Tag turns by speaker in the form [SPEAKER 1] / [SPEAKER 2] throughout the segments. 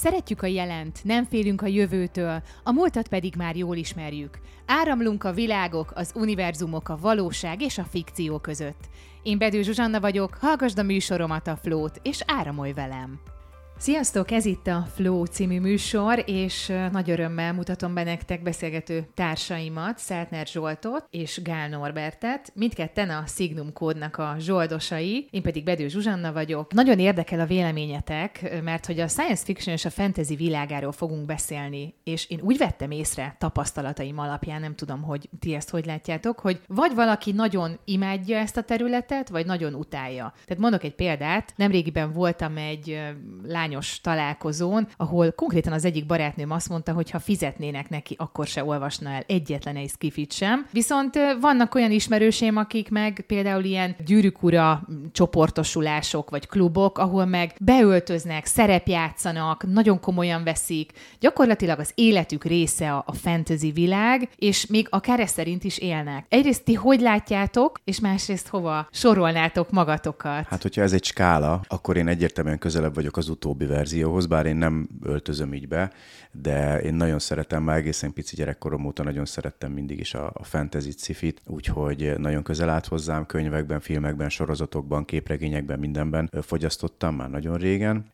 [SPEAKER 1] Szeretjük a jelent, nem félünk a jövőtől, a múltat pedig már jól ismerjük. Áramlunk a világok, az univerzumok, a valóság és a fikció között. Én Bedő Zsuzsanna vagyok, hallgasd a műsoromat a Flót, és áramolj velem! Sziasztok, ez itt a Flow című műsor, és nagy örömmel mutatom be nektek beszélgető társaimat, Szeltner Zsoltot és Gál Norbertet. Mindketten a Signum kódnak a zsoldosai, én pedig Bedő Zsuzsanna vagyok. Nagyon érdekel a véleményetek, mert hogy a science fiction és a fantasy világáról fogunk beszélni, és én úgy vettem észre tapasztalataim alapján, nem tudom, hogy ti ezt hogy látjátok, hogy vagy valaki nagyon imádja ezt a területet, vagy nagyon utálja. Tehát mondok egy példát, nemrégiben voltam egy lány lányos találkozón, ahol konkrétan az egyik barátnőm azt mondta, hogy ha fizetnének neki, akkor se olvasna el egyetlen egy skifit sem. Viszont vannak olyan ismerősém, akik meg például ilyen gyűrűk ura csoportosulások vagy klubok, ahol meg beöltöznek, szerepjátszanak, nagyon komolyan veszik, gyakorlatilag az életük része a, a fantasy világ, és még akár ezt szerint is élnek. Egyrészt ti hogy látjátok, és másrészt hova sorolnátok magatokat?
[SPEAKER 2] Hát, hogyha ez egy skála, akkor én egyértelműen közelebb vagyok az utóbbi utóbbi verzióhoz, bár én nem öltözöm így be, de én nagyon szeretem, már egészen pici gyerekkorom óta nagyon szerettem mindig is a, a fantasy cifit, úgyhogy nagyon közel állt hozzám könyvekben, filmekben, sorozatokban, képregényekben, mindenben fogyasztottam már nagyon régen.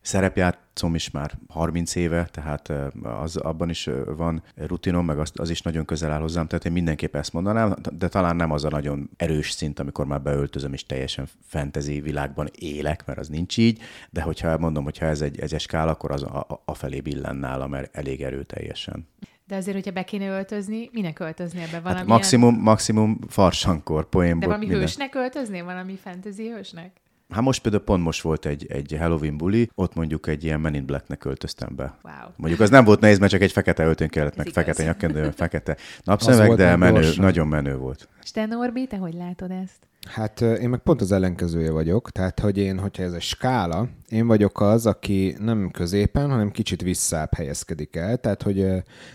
[SPEAKER 2] Szerepjátszom is már 30 éve, tehát az, abban is van rutinom, meg az, az is nagyon közel áll hozzám, tehát én mindenképp ezt mondanám, de talán nem az a nagyon erős szint, amikor már beöltözöm és teljesen fantasy világban élek, mert az nincs így, de hogyha mondom, hogyha ez egy, egy skála, akkor az a, a, felé billen nálam, mert elég erőteljesen.
[SPEAKER 1] De azért, hogyha be kéne öltözni, minek öltözni ebbe valami?
[SPEAKER 2] Hát maximum, maximum farsankor, poénból.
[SPEAKER 1] De valami minden. hősnek öltözni? Valami fantasy hősnek?
[SPEAKER 2] Hát most például pont most volt egy, egy Halloween buli, ott mondjuk egy ilyen Men in Black-nek öltöztem be.
[SPEAKER 1] Wow.
[SPEAKER 2] Mondjuk az nem volt nehéz, mert csak egy fekete öltön kellett, meg fekete nyakkendő, fekete napszemeg, de menő, gyorsan. nagyon menő volt.
[SPEAKER 1] És te Norbi, te hogy látod ezt?
[SPEAKER 3] Hát én meg pont az ellenkezője vagyok, tehát hogy én, hogyha ez egy skála, én vagyok az, aki nem középen, hanem kicsit visszább helyezkedik el, tehát hogy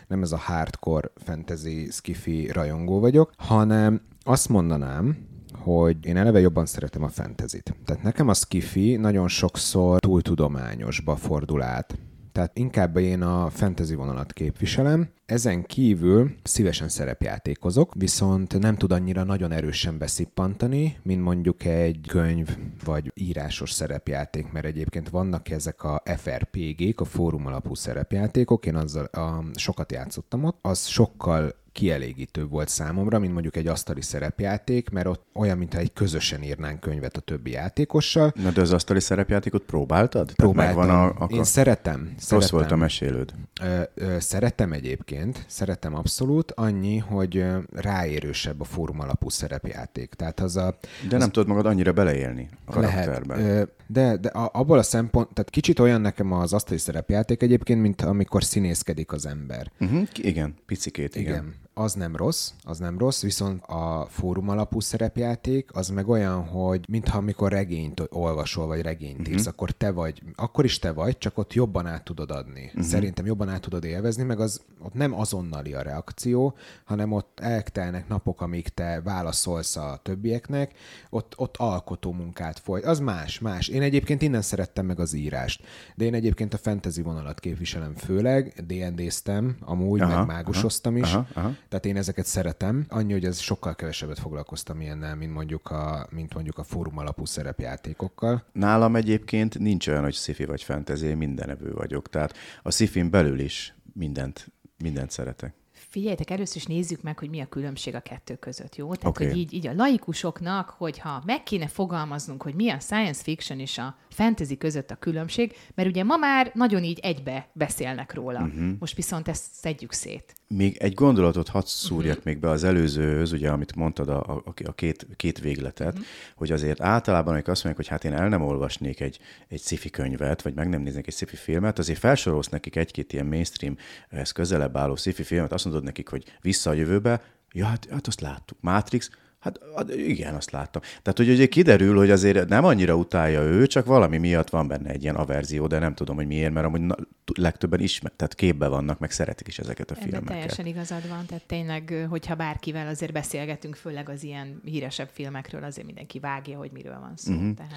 [SPEAKER 3] nem ez a hardcore fantasy skifi rajongó vagyok, hanem azt mondanám, hogy én eleve jobban szeretem a fentezit. Tehát nekem a skifi nagyon sokszor túl tudományosba fordul át. Tehát inkább én a fantasy vonalat képviselem. Ezen kívül szívesen szerepjátékozok, viszont nem tud annyira nagyon erősen beszippantani, mint mondjuk egy könyv vagy írásos szerepjáték, mert egyébként vannak ezek a FRPG-k, a fórum alapú szerepjátékok, én azzal a, sokat játszottam ott, az sokkal kielégítő volt számomra, mint mondjuk egy asztali szerepjáték, mert ott olyan, mintha egy közösen írnánk könyvet a többi játékossal.
[SPEAKER 2] Na de az asztali szerepjátékot próbáltad?
[SPEAKER 3] Próbáltam. Megvan a, a... Én szeretem.
[SPEAKER 2] Rossz
[SPEAKER 3] szeretem.
[SPEAKER 2] volt a mesélőd.
[SPEAKER 3] Ö, ö, szeretem egyébként, szeretem abszolút, annyi, hogy ráérősebb a fórum alapú szerepjáték. Tehát az a...
[SPEAKER 2] De az... nem tudod magad annyira beleélni a karakterben. Lehet.
[SPEAKER 3] De, de abból a szempont, tehát kicsit olyan nekem az asztali szerepjáték egyébként, mint amikor színészkedik az ember.
[SPEAKER 2] Uh-huh, igen, picikét, igen.
[SPEAKER 3] igen az nem rossz, az nem rossz, viszont a fórum alapú szerepjáték az meg olyan, hogy mintha amikor regényt olvasol, vagy regényt uh-huh. írsz, akkor te vagy, akkor is te vagy, csak ott jobban át tudod adni. Uh-huh. Szerintem jobban át tudod élvezni, meg az ott nem azonnali a reakció, hanem ott eltelnek napok, amíg te válaszolsz a többieknek, ott, ott alkotó munkát folyt. Az más, más. Én egyébként innen szerettem meg az írást, de én egyébként a fantasy vonalat képviselem főleg, D&D-ztem, amúgy, aha, meg mágusoztam aha, is, aha, aha. Tehát én ezeket szeretem, annyi, hogy ez sokkal kevesebbet foglalkoztam ilyennel, mint mondjuk a, mint mondjuk a fórum alapú szerepjátékokkal.
[SPEAKER 2] Nálam egyébként nincs olyan, hogy sci vagy fantasy, mindenevő vagyok. Tehát a sci belül is mindent, mindent szeretek.
[SPEAKER 1] Figyeljetek, először is nézzük meg, hogy mi a különbség a kettő között, jó? Tehát, okay. hogy így, így a laikusoknak, hogyha meg kéne fogalmaznunk, hogy mi a science fiction és a fantasy között a különbség, mert ugye ma már nagyon így egybe beszélnek róla. Uh-huh. Most viszont ezt szedjük szét.
[SPEAKER 2] Még egy gondolatot hadd szúrjak uh-huh. még be az előzőhöz, ugye, amit mondtad, a, a, a két, két végletet, uh-huh. hogy azért általában, amikor azt mondják, hogy hát én el nem olvasnék egy, egy sci könyvet, vagy meg nem néznék egy sci filmet, azért felsorolsz nekik egy-két ilyen mainstream, ez közelebb álló sci filmet, azt mondod nekik, hogy vissza a jövőbe, ja, hát, hát azt láttuk. Matrix, Hát igen, azt láttam. Tehát, hogy ugye kiderül, hogy azért nem annyira utálja ő, csak valami miatt van benne egy ilyen averzió, de nem tudom, hogy miért, mert amúgy na, legtöbben ismer, tehát képbe vannak, meg szeretik is ezeket a Ebben filmeket.
[SPEAKER 1] teljesen igazad van, tehát tényleg, hogyha bárkivel azért beszélgetünk, főleg az ilyen híresebb filmekről, azért mindenki vágja, hogy miről van szó. Uh-huh. Tehát...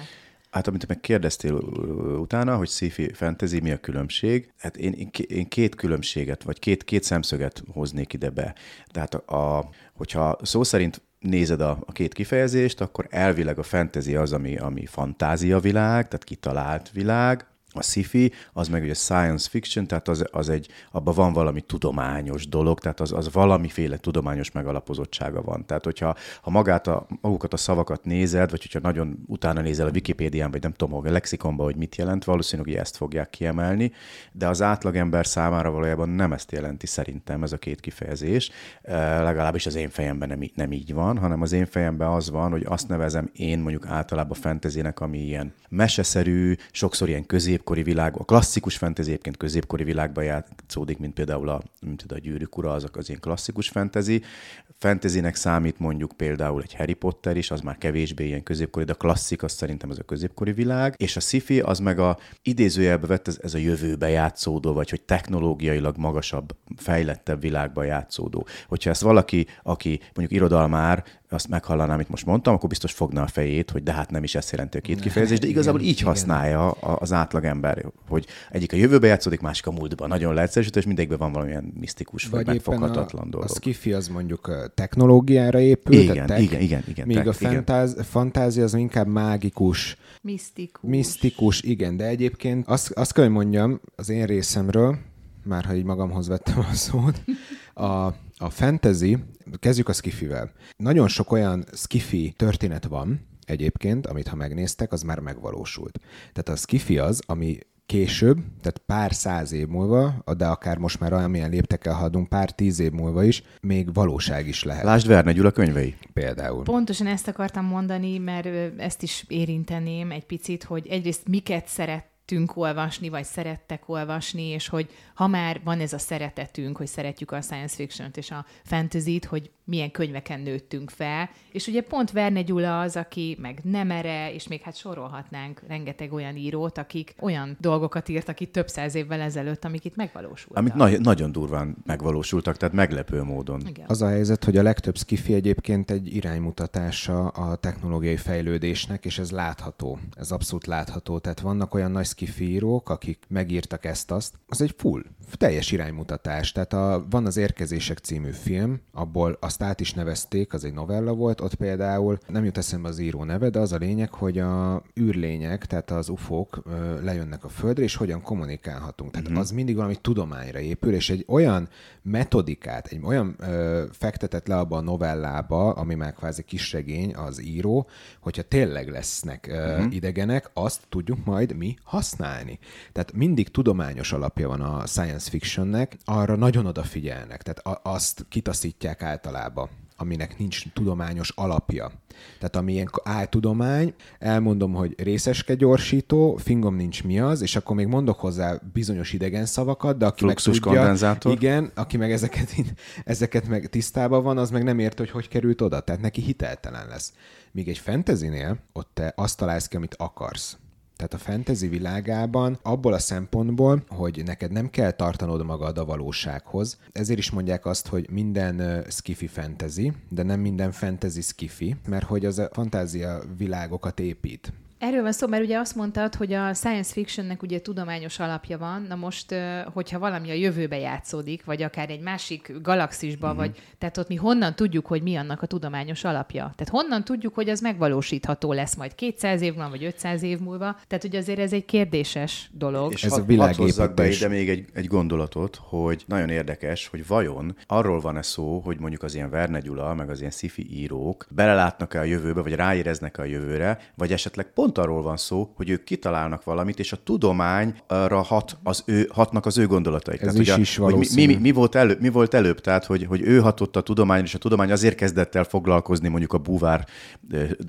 [SPEAKER 2] Hát amit meg kérdeztél utána, hogy sci-fi fantasy mi a különbség, hát én, én két különbséget, vagy két, két szemszöget hoznék ide be. Tehát a, a, hogyha szó szerint nézed a, a két kifejezést, akkor elvileg a fantasy az, ami, ami fantázia világ, tehát kitalált világ, a sci-fi, az meg ugye science fiction, tehát az, az egy, abban van valami tudományos dolog, tehát az, az valamiféle tudományos megalapozottsága van. Tehát, hogyha ha magát a, magukat a szavakat nézed, vagy hogyha nagyon utána nézel a Wikipédián, vagy nem tudom, a lexikonban, hogy mit jelent, valószínűleg hogy ezt fogják kiemelni, de az átlagember számára valójában nem ezt jelenti szerintem ez a két kifejezés. E, legalábbis az én fejemben nem, nem így van, hanem az én fejemben az van, hogy azt nevezem én mondjuk általában fantasynek, ami ilyen meseszerű, sokszor ilyen közép középkori világ, a klasszikus fantasy egyébként középkori világban játszódik, mint például a, mint a gyűrűk ura, azok az ilyen klasszikus fantasy. Fantasynek számít mondjuk például egy Harry Potter is, az már kevésbé ilyen középkori, de a klasszik az szerintem ez a középkori világ, és a sci-fi az meg a idézőjelbe vett ez, ez a jövőbe játszódó, vagy hogy technológiailag magasabb, fejlettebb világban játszódó. Hogyha ezt valaki, aki mondjuk irodalmár, azt meghallaná, amit most mondtam, akkor biztos fogna a fejét, hogy de hát nem is ezt jelenti a két kifejezés, de igazából igen, így igen. használja az átlagember, hogy egyik a jövőbe játszódik, másik a múltba. Nagyon leegyszerűsítő, és mindegyikben van valamilyen misztikus, vagy, vagy megfoghatatlan
[SPEAKER 3] a,
[SPEAKER 2] dolog.
[SPEAKER 3] A skifi az mondjuk technológiára épül,
[SPEAKER 2] igen, tech, igen, igen, igen.
[SPEAKER 3] Míg tech, a fantáz, igen. fantázia az inkább mágikus,
[SPEAKER 1] misztikus.
[SPEAKER 3] Misztikus, igen, de egyébként azt, azt kell, hogy mondjam az én részemről, már ha így magamhoz vettem a szót, a, a fantasy, kezdjük a skifivel. Nagyon sok olyan skifi történet van, egyébként, amit ha megnéztek, az már megvalósult. Tehát a skifi az, ami később, tehát pár száz év múlva, de akár most már amilyen léptekkel haladunk, pár tíz év múlva is, még valóság is lehet.
[SPEAKER 2] Lásd Verne Gyula könyvei.
[SPEAKER 3] Például.
[SPEAKER 1] Pontosan ezt akartam mondani, mert ezt is érinteném egy picit, hogy egyrészt miket szeret szerettünk olvasni, vagy szerettek olvasni, és hogy ha már van ez a szeretetünk, hogy szeretjük a science fiction és a fantasy hogy milyen könyveken nőttünk fel, és ugye pont Verne Gyula az, aki meg Nemere, és még hát sorolhatnánk rengeteg olyan írót, akik olyan dolgokat írtak itt több száz évvel ezelőtt, amik itt megvalósultak.
[SPEAKER 2] Amit na- nagyon durván megvalósultak, tehát meglepő módon.
[SPEAKER 3] Igen. Az a helyzet, hogy a legtöbb skifi egyébként egy iránymutatása a technológiai fejlődésnek, és ez látható. Ez abszolút látható. Tehát vannak olyan nagy skifi írók, akik megírtak ezt-azt. Az egy full, teljes iránymutatás. Tehát a, van az Érkezések című film, abból azt át is nevezték, az egy novella volt, ott például nem jut eszembe az író neve, de az a lényeg, hogy a űrlények, tehát az ufók lejönnek a földre, és hogyan kommunikálhatunk. Tehát uh-huh. az mindig valami tudományra épül, és egy olyan metodikát, egy olyan ö, fektetett le abba a novellába, ami már kvázi kisregény, az író, hogyha tényleg lesznek ö, uh-huh. idegenek, azt tudjuk majd mi használni. Tehát mindig tudományos alapja van a science fictionnek, arra nagyon odafigyelnek, tehát azt kitaszítják általában aminek nincs tudományos alapja. Tehát ami ilyen áltudomány, elmondom, hogy részeske gyorsító, fingom nincs mi az, és akkor még mondok hozzá bizonyos idegen szavakat, de aki
[SPEAKER 2] Fluxus
[SPEAKER 3] meg
[SPEAKER 2] tudja,
[SPEAKER 3] igen, aki meg ezeket, ezeket meg tisztában van, az meg nem ért, hogy hogy került oda, tehát neki hiteltelen lesz. Míg egy fantasynél ott te azt találsz ki, amit akarsz. Tehát a fantasy világában abból a szempontból, hogy neked nem kell tartanod magad a valósághoz, ezért is mondják azt, hogy minden uh, skifi fantasy, de nem minden fantasy skifi, mert hogy az a fantázia világokat épít.
[SPEAKER 1] Erről van szó, mert ugye azt mondtad, hogy a science fictionnek ugye tudományos alapja van, na most, hogyha valami a jövőbe játszódik, vagy akár egy másik galaxisba, uh-huh. vagy tehát ott mi honnan tudjuk, hogy mi annak a tudományos alapja? Tehát honnan tudjuk, hogy az megvalósítható lesz majd 200 év múlva, vagy 500 év múlva? Tehát ugye azért ez egy kérdéses dolog.
[SPEAKER 2] És ez a világépítésben be ide még egy, egy gondolatot, hogy nagyon érdekes, hogy vajon arról van-e szó, hogy mondjuk az ilyen Verne Gyula, meg az ilyen sci írók belelátnak-e a jövőbe, vagy ráéreznek-e a jövőre, vagy esetleg pont pont arról van szó, hogy ők kitalálnak valamit, és a tudományra hat az ő, hatnak az ő gondolataik.
[SPEAKER 3] Ez Tehát, is, ugye, is hogy
[SPEAKER 2] mi, mi, mi, volt elő, mi volt előbb? Tehát, hogy, hogy ő hatott a tudomány, és a tudomány azért kezdett el foglalkozni mondjuk a búvár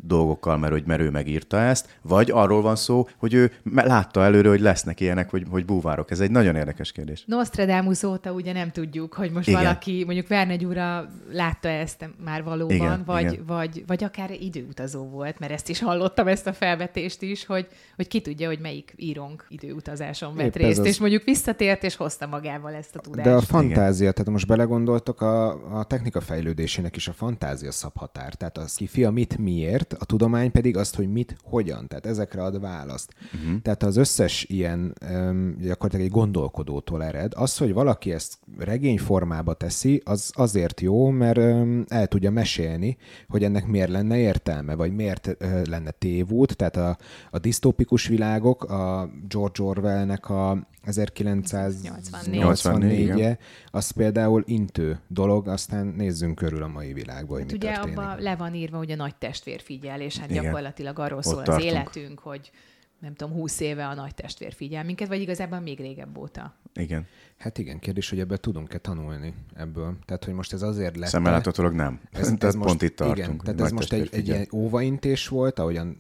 [SPEAKER 2] dolgokkal, mert, hogy, mert ő megírta ezt, vagy arról van szó, hogy ő látta előre, hogy lesznek ilyenek, hogy, hogy búvárok. Ez egy nagyon érdekes kérdés.
[SPEAKER 1] Nostradamus óta ugye nem tudjuk, hogy most igen. valaki, mondjuk Verne Gyura látta ezt már valóban, igen, vagy, igen. Vagy, vagy akár időutazó volt, mert ezt is hallottam, ezt a felvetést, felvetést is, hogy, hogy ki tudja, hogy melyik írónk időutazáson vett
[SPEAKER 3] Épp
[SPEAKER 1] részt,
[SPEAKER 3] az-
[SPEAKER 1] és mondjuk visszatért, és hozta magával ezt a tudást.
[SPEAKER 3] De a fantázia, tehát most belegondoltok, a, a technika fejlődésének is a fantázia szabhatár. Tehát az ki a mit miért, a tudomány pedig azt, hogy mit hogyan. Tehát ezekre ad választ. Uh-huh. Tehát az összes ilyen um, gyakorlatilag egy gondolkodótól ered. Az, hogy valaki ezt regényformába teszi, az azért jó, mert um, el tudja mesélni, hogy ennek miért lenne értelme, vagy miért uh, lenne tévút. Tehát a, a disztópikus világok, a George Orwellnek a 1984
[SPEAKER 1] 84,
[SPEAKER 2] igen.
[SPEAKER 3] az például intő dolog, aztán nézzünk körül a mai világban, hogy
[SPEAKER 1] Hát
[SPEAKER 3] mi
[SPEAKER 1] ugye
[SPEAKER 3] történik.
[SPEAKER 1] abban le van írva, hogy a nagy testvér figyel, és hát
[SPEAKER 2] Igen.
[SPEAKER 1] gyakorlatilag arról szól az
[SPEAKER 2] tartunk.
[SPEAKER 1] életünk, hogy nem tudom, húsz éve a nagy testvér figyel minket, vagy igazából még régebb óta.
[SPEAKER 2] Igen.
[SPEAKER 3] Hát igen, kérdés, hogy ebből tudunk-e tanulni ebből. Tehát, hogy most ez azért lett...
[SPEAKER 2] Szemmeláthatólag nem. Ez, ez tehát pont itt tartunk.
[SPEAKER 3] Igen,
[SPEAKER 2] hogy
[SPEAKER 3] tehát ez most egy,
[SPEAKER 2] testvér
[SPEAKER 3] egy
[SPEAKER 2] figyel.
[SPEAKER 3] ilyen óvaintés volt, ahogyan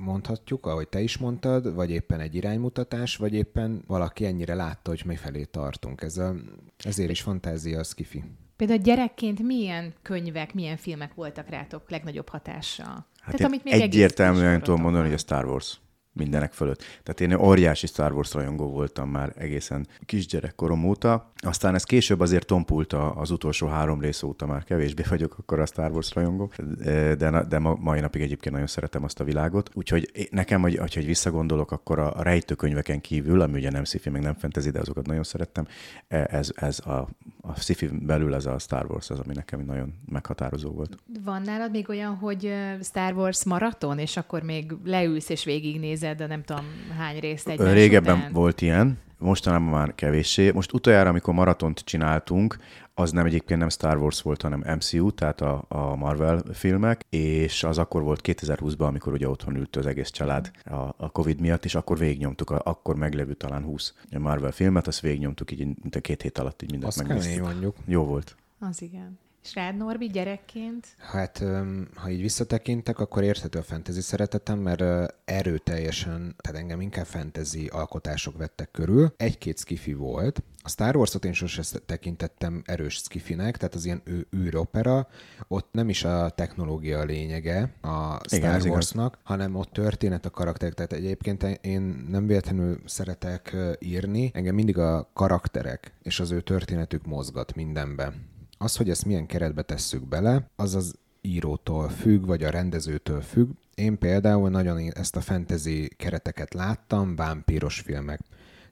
[SPEAKER 3] mondhatjuk, ahogy te is mondtad, vagy éppen egy iránymutatás, vagy éppen valaki ennyire látta, hogy mi felé tartunk. Ez a, ezért is fantázia az kifi.
[SPEAKER 1] Például gyerekként milyen könyvek, milyen filmek voltak rátok legnagyobb hatással?
[SPEAKER 2] Hát én egyértelműen tudom mondani, hogy a Star Wars mindenek fölött. Tehát én óriási Star Wars rajongó voltam már egészen kisgyerekkorom óta. Aztán ez később azért tompult az utolsó három rész óta, már kevésbé vagyok akkor a Star Wars rajongó, de, de ma, mai napig egyébként nagyon szeretem azt a világot. Úgyhogy nekem, hogy, hogyha visszagondolok, akkor a, a rejtőkönyveken kívül, ami ugye nem sci meg nem fantasy, de azokat nagyon szerettem, e- ez, ez a, a sci belül ez a Star Wars az, ami nekem nagyon meghatározó volt.
[SPEAKER 1] Van nálad még olyan, hogy Star Wars maraton, és akkor még leülsz és végignézed a nem tudom hány részt egymás
[SPEAKER 2] Régebben
[SPEAKER 1] után?
[SPEAKER 2] volt ilyen, mostanában már kevéssé. Most utoljára, amikor maratont csináltunk, az nem egyébként nem Star Wars volt, hanem MCU, tehát a, a Marvel filmek, és az akkor volt 2020-ban, amikor ugye otthon ült az egész család a, a Covid miatt, és akkor végignyomtuk, a, akkor meglevő talán 20 Marvel filmet, azt végignyomtuk így, mint a két hét alatt így mindent megnéztük.
[SPEAKER 3] mondjuk.
[SPEAKER 2] Jó volt.
[SPEAKER 1] Az igen. És rád, Norbi, gyerekként?
[SPEAKER 3] Hát, ha így visszatekintek, akkor érthető a fantasy szeretetem, mert erőteljesen, tehát engem inkább fantasy alkotások vettek körül. Egy-két skifi volt. A Star Wars-ot én sosem tekintettem erős skifinek, tehát az ilyen ő- űropera, ott nem is a technológia a lényege a
[SPEAKER 2] Igen,
[SPEAKER 3] Star. Wars-nak, hanem ott történet a karakterek. Tehát egyébként én nem véletlenül szeretek írni, engem mindig a karakterek és az ő történetük mozgat mindenbe. Az, hogy ezt milyen keretbe tesszük bele, az az írótól függ, vagy a rendezőtől függ. Én például nagyon ezt a fantasy kereteket láttam, vámpíros filmek.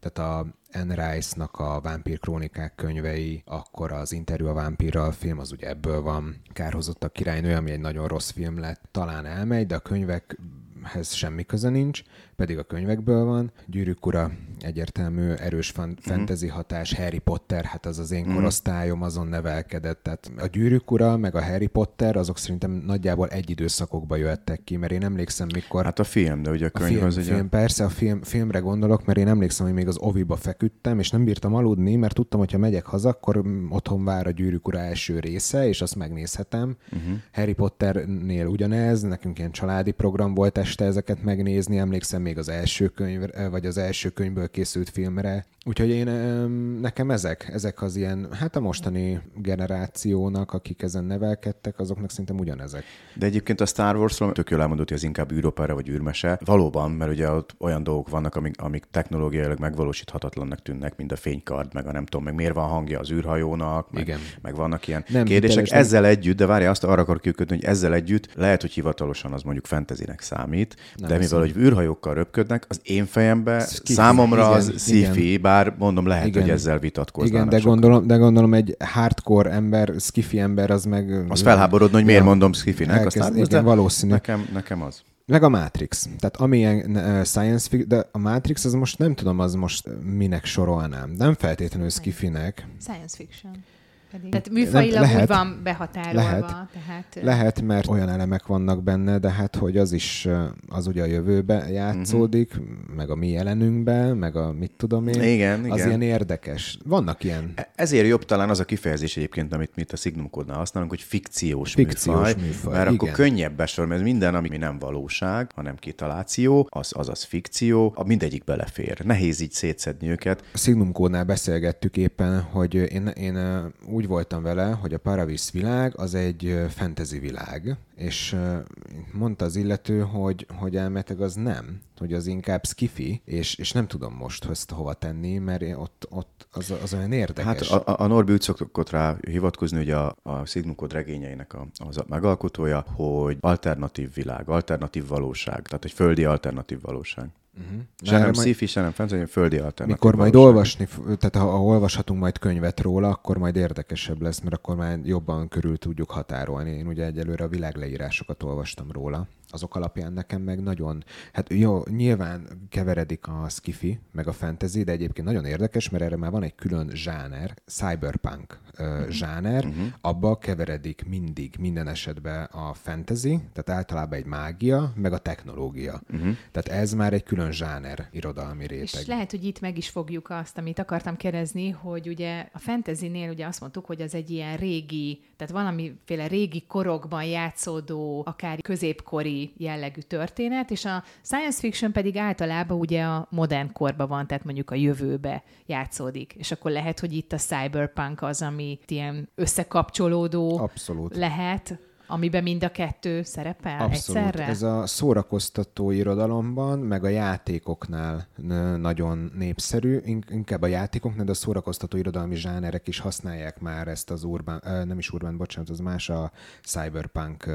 [SPEAKER 3] Tehát a Anne Rice-nak a Vámpír Krónikák könyvei, akkor az Interjú a vámpírral film, az ugye ebből van. Kárhozott a királynő, ami egy nagyon rossz film lett. Talán elmegy, de a könyvekhez semmi köze nincs, pedig a könyvekből van. Gyűrűk ura, egyértelmű, erős fan- fantasy hatás, Harry Potter, hát az az én korosztályom, azon nevelkedett. Tehát a Gyűrűk ura, meg a Harry Potter, azok szerintem nagyjából egy időszakokba jöttek ki, mert én emlékszem, mikor
[SPEAKER 2] Hát a film, de ugye a
[SPEAKER 3] a
[SPEAKER 2] könyv
[SPEAKER 3] film,
[SPEAKER 2] az ugye...
[SPEAKER 3] film, persze, a film, filmre gondolok, mert én emlékszem, hogy még az oviba feküdtem, és nem bírtam aludni, mert tudtam, hogy ha megyek haza, akkor mm, otthon vár a Gyűrűk ura első része, és azt megnézhetem. Uh-huh. Harry Potternél ugyanez, nekünk ilyen családi program volt este ezeket megnézni, emlékszem még az első könyv, vagy az első könyvből készült filmre. Úgyhogy én, em, nekem ezek, ezek az ilyen, hát a mostani generációnak, akik ezen nevelkedtek, azoknak szerintem ugyanezek.
[SPEAKER 2] De egyébként a Star Wars-ról tök jól elmondott, hogy ez inkább űropera vagy űrmese. Valóban, mert ugye ott olyan dolgok vannak, amik, amik technológiailag megvalósíthatatlannak tűnnek, mint a fénykard, meg a nem tudom, meg miért van hangja az űrhajónak, meg,
[SPEAKER 3] Igen.
[SPEAKER 2] meg vannak ilyen
[SPEAKER 3] Nem
[SPEAKER 2] nem kérdések.
[SPEAKER 3] hiteles, nem-
[SPEAKER 2] ezzel együtt, de várj, azt arra akarok kikötni, hogy ezzel együtt lehet, hogy hivatalosan az mondjuk fantasynek számít,
[SPEAKER 3] Nem
[SPEAKER 2] de mivel, hogy űrhajókkal röpködnek, az én fejembe
[SPEAKER 3] Sci-fi.
[SPEAKER 2] számomra az
[SPEAKER 3] Igen,
[SPEAKER 2] sci-fi, bár mondom, lehet,
[SPEAKER 3] Igen.
[SPEAKER 2] hogy ezzel vitatkoznának.
[SPEAKER 3] Igen, de
[SPEAKER 2] sokan.
[SPEAKER 3] gondolom, de gondolom egy hardcore ember, skifi ember, az meg...
[SPEAKER 2] Az felháborodna, hogy miért
[SPEAKER 3] Ja.
[SPEAKER 2] mondom sci-fi-nek a
[SPEAKER 3] Elkezd-
[SPEAKER 2] Star Wars,
[SPEAKER 3] igen,
[SPEAKER 2] de
[SPEAKER 3] valószínű.
[SPEAKER 2] Nekem, nekem az.
[SPEAKER 3] Meg a Matrix. Tehát amilyen uh, science fiction, de a Matrix az most nem tudom, az most minek sorolnám. Nem feltétlenül skifinek.
[SPEAKER 1] Science fiction. Pedig. Tehát műfajilag
[SPEAKER 3] lehet.
[SPEAKER 1] úgy van behatárolva.
[SPEAKER 3] Lehet.
[SPEAKER 1] Tehát,
[SPEAKER 3] Lehet, mert olyan elemek vannak benne, de hát, hogy az is az ugye a jövőbe játszódik, meg a mi jelenünkbe, meg a mit tudom én.
[SPEAKER 2] Igen,
[SPEAKER 3] Az
[SPEAKER 2] igen.
[SPEAKER 3] ilyen érdekes. Vannak ilyen
[SPEAKER 2] E- Ezért jobb talán az a kifejezés egyébként, amit mi itt a Signum kódnál használunk, hogy fikciós,
[SPEAKER 3] Fikciós
[SPEAKER 2] műfaj,
[SPEAKER 3] műfaj,
[SPEAKER 2] mert akkor
[SPEAKER 3] igen.
[SPEAKER 2] könnyebb besorolni, mert minden, ami nem valóság, hanem kitaláció, az, az az fikció, a mindegyik belefér. Nehéz így szétszedni őket.
[SPEAKER 3] A Signum Code-nál beszélgettük éppen, hogy én, én úgy úgy voltam vele, hogy a Paravis világ az egy fantasy világ, és mondta az illető, hogy, hogy elmeteg az nem, hogy az inkább skifi, és, és nem tudom most ezt hova tenni, mert ott, ott az, az olyan érdekes.
[SPEAKER 2] Hát a, a Norbi úgy szokott rá hivatkozni, hogy a, a Sigmund regényeinek a, az a megalkotója, hogy alternatív világ, alternatív valóság, tehát egy földi alternatív valóság. Uh-huh. Se nem sci se nem fantasy, földi alternatív
[SPEAKER 3] Mikor majd valóság. olvasni, tehát ha, ha olvashatunk majd könyvet róla, akkor majd érdekesebb lesz, mert akkor már jobban körül tudjuk határolni. Én ugye egyelőre a világleírásokat olvastam róla azok alapján nekem meg nagyon, hát jó, nyilván keveredik a skifi, meg a fantasy, de egyébként nagyon érdekes, mert erre már van egy külön zsáner, cyberpunk uh, zsáner, uh-huh. abba keveredik mindig, minden esetben a fantasy, tehát általában egy mágia, meg a technológia. Uh-huh. Tehát ez már egy külön zsáner irodalmi réteg.
[SPEAKER 1] És lehet, hogy itt meg is fogjuk azt, amit akartam kérdezni, hogy ugye a fantasynél ugye azt mondtuk, hogy az egy ilyen régi, tehát valamiféle régi korokban játszódó, akár középkori jellegű történet, és a science fiction pedig általában ugye a modern korban van, tehát mondjuk a jövőbe játszódik. És akkor lehet, hogy itt a cyberpunk az, ami ilyen összekapcsolódó
[SPEAKER 3] Abszolút.
[SPEAKER 1] lehet amiben mind a kettő szerepel
[SPEAKER 3] Abszolút.
[SPEAKER 1] egyszerre?
[SPEAKER 3] Ez a szórakoztató irodalomban, meg a játékoknál nagyon népszerű, inkább a játékoknál, de a szórakoztató irodalmi zsánerek is használják már ezt az urban, nem is urban, bocsánat, az más a cyberpunk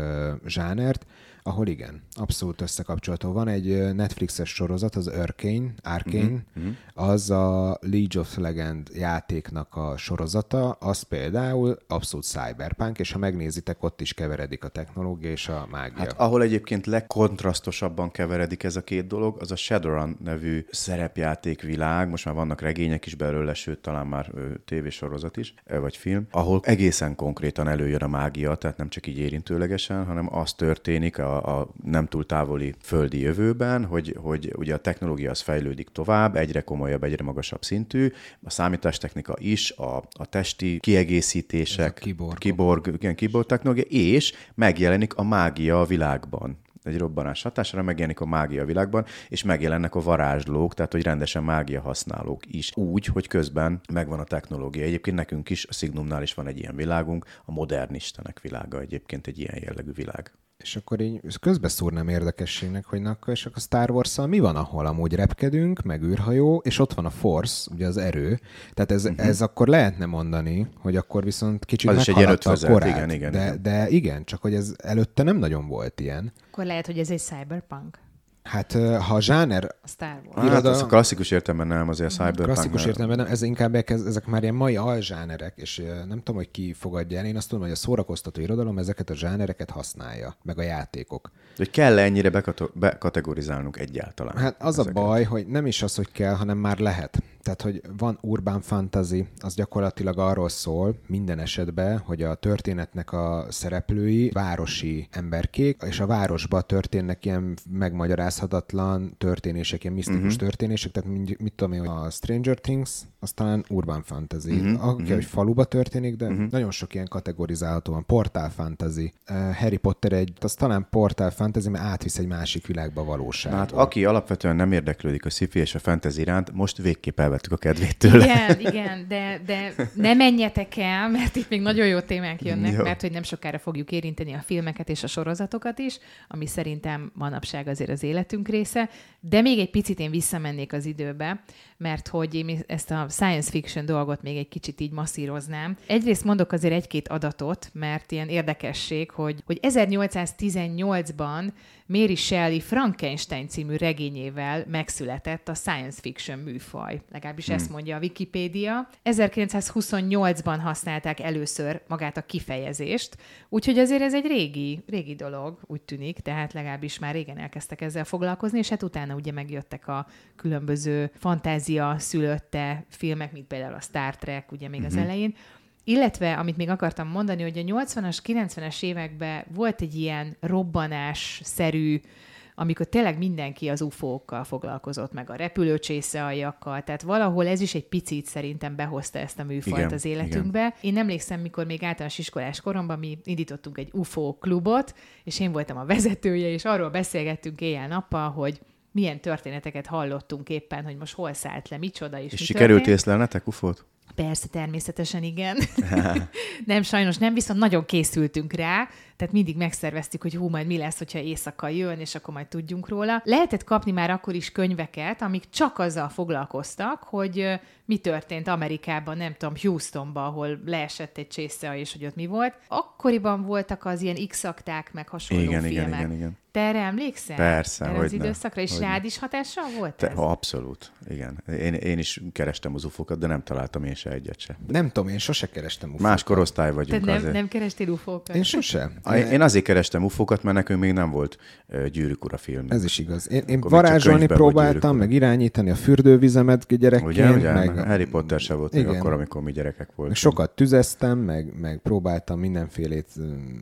[SPEAKER 3] zsánert, ahol igen, abszolút összekapcsolható. Van egy Netflixes sorozat, az Arcane, Arcane, mm-hmm. az a League of Legend játéknak a sorozata, az például abszolút cyberpunk, és ha megnézitek, ott is keveredik a technológia és a mágia. Hát
[SPEAKER 2] ahol egyébként legkontrasztosabban keveredik ez a két dolog, az a Shadowrun nevű szerepjátékvilág, most már vannak regények is belőle, sőt talán már tévésorozat is, vagy film, ahol egészen konkrétan előjön a mágia, tehát nem csak így érintőlegesen, hanem az történik a a, nem túl távoli földi jövőben, hogy, hogy ugye a technológia az fejlődik tovább, egyre komolyabb, egyre magasabb szintű, a számítástechnika is, a, a testi kiegészítések,
[SPEAKER 3] kiborg,
[SPEAKER 2] kiborg, igen, kiborg technológia, és megjelenik a mágia a világban egy robbanás hatására megjelenik a mágia a világban, és megjelennek a varázslók, tehát hogy rendesen mágia használók is. Úgy, hogy közben megvan a technológia. Egyébként nekünk is, a Signumnál is van egy ilyen világunk, a modern istenek világa egyébként egy ilyen jellegű világ.
[SPEAKER 3] És akkor így közbeszúrnám érdekességnek, hogy na, akkor, és akkor Star wars mi van, ahol amúgy repkedünk, meg űrhajó, és ott van a Force, ugye az erő. Tehát ez, uh-huh. ez akkor lehetne mondani, hogy akkor viszont kicsit az meghaladta a korát. Igen, igen, de, igen. de igen, csak hogy ez előtte nem nagyon volt ilyen.
[SPEAKER 1] Akkor lehet, hogy ez egy cyberpunk.
[SPEAKER 3] Hát ha a zsáner...
[SPEAKER 1] A Star
[SPEAKER 2] Wars. Hát, ez a klasszikus értelemben nem, azért a cyberpunk.
[SPEAKER 3] Klasszikus értelemben nem, ez inkább ezek már ilyen mai alzsánerek, és nem tudom, hogy ki fogadja el. Én azt tudom, hogy a szórakoztató irodalom ezeket a zsánereket használja, meg a játékok.
[SPEAKER 2] De kell -e ennyire bekategorizálnunk egyáltalán?
[SPEAKER 3] Hát az ezeket? a baj, hogy nem is az, hogy kell, hanem már lehet. Tehát, hogy van urban fantasy, az gyakorlatilag arról szól minden esetben, hogy a történetnek a szereplői városi emberkék, és a városba történnek ilyen megmagyarázhatatlan történések, ilyen misztikus uh-huh. történések, tehát mit, mit tudom én, a Stranger Things, az talán urban fantasy. Uh-huh. Aki, uh-huh. hogy faluba történik, de uh-huh. nagyon sok ilyen kategorizálható van. Portál fantasy. Uh, Harry Potter egy, az talán portál fantasy, mert átvisz egy másik világba valóságba.
[SPEAKER 2] Hát aki alapvetően nem érdeklődik a sci és a fantasy iránt, most végképp elvettük a kedvét tőle.
[SPEAKER 1] Igen, igen, de, de ne menjetek el, mert itt még nagyon jó témák jönnek, jó. mert hogy nem sokára fogjuk érinteni a filmeket és a sorozatokat is, ami szerintem manapság azért az életünk része, de még egy picit én visszamennék az időbe, mert hogy én ezt a science fiction dolgot még egy kicsit így masszíroznám. Egyrészt mondok azért egy-két adatot, mert ilyen érdekesség, hogy, hogy 1818-ban Mary Shelley Frankenstein című regényével megszületett a science fiction műfaj. Legalábbis hmm. ezt mondja a Wikipédia. 1928-ban használták először magát a kifejezést, úgyhogy azért ez egy régi, régi dolog, úgy tűnik, tehát legalábbis már régen elkezdtek ezzel foglalkozni, és hát utána ugye megjöttek a különböző fantázia szülötte filmek, mint például a Star Trek, ugye még hmm. az mhm. elején. Illetve, amit még akartam mondani, hogy a 80-as, 90-es években volt egy ilyen robbanás-szerű, amikor tényleg mindenki az UFO-kkal foglalkozott, meg a repülőcsészealjakkal, tehát valahol ez is egy picit szerintem behozta ezt a műfajt igen, az életünkbe. Igen. Én emlékszem, mikor még általános iskolás koromban mi indítottunk egy UFO klubot, és én voltam a vezetője, és arról beszélgettünk éjjel-nappal, hogy milyen történeteket hallottunk éppen, hogy most hol szállt le, micsoda és
[SPEAKER 2] És mi sikerült észlelnetek ufót?
[SPEAKER 1] Persze, természetesen igen. nem, sajnos nem, viszont nagyon készültünk rá, tehát mindig megszerveztük, hogy hú, majd mi lesz, hogyha éjszaka jön, és akkor majd tudjunk róla. Lehetett kapni már akkor is könyveket, amik csak azzal foglalkoztak, hogy mi történt Amerikában, nem tudom, Houstonban, ahol leesett egy csésze, és hogy ott mi volt. Akkoriban voltak az ilyen x-akták, meg hasonló
[SPEAKER 2] igen,
[SPEAKER 1] filmek.
[SPEAKER 2] Igen, igen, igen.
[SPEAKER 1] Te erre emlékszel?
[SPEAKER 2] Persze,
[SPEAKER 1] erre
[SPEAKER 2] hogy
[SPEAKER 1] az időszakra, és
[SPEAKER 2] hogyne.
[SPEAKER 1] rád is hatással volt
[SPEAKER 2] Te,
[SPEAKER 1] ez?
[SPEAKER 2] ha abszolút, igen. Én, én is kerestem az ufokat, de nem találtam én se egyet se.
[SPEAKER 3] Nem tudom, én sose kerestem ufókat.
[SPEAKER 2] Más korosztály
[SPEAKER 1] Te
[SPEAKER 2] vagyunk
[SPEAKER 1] nem,
[SPEAKER 2] azért.
[SPEAKER 1] nem kerestél ufókat?
[SPEAKER 3] Én sose.
[SPEAKER 2] Én azért kerestem ufokat, mert nekünk még nem volt gyűrűk ura film.
[SPEAKER 3] Ez is igaz. Én, én varázsolni próbáltam, meg irányítani a fürdővizemet gyerekként.
[SPEAKER 2] Ugye, ugye?
[SPEAKER 3] meg.
[SPEAKER 2] Harry Potter se volt még
[SPEAKER 3] Igen.
[SPEAKER 2] akkor, amikor mi gyerekek voltunk.
[SPEAKER 3] sokat tüzeztem, meg, meg próbáltam mindenfélét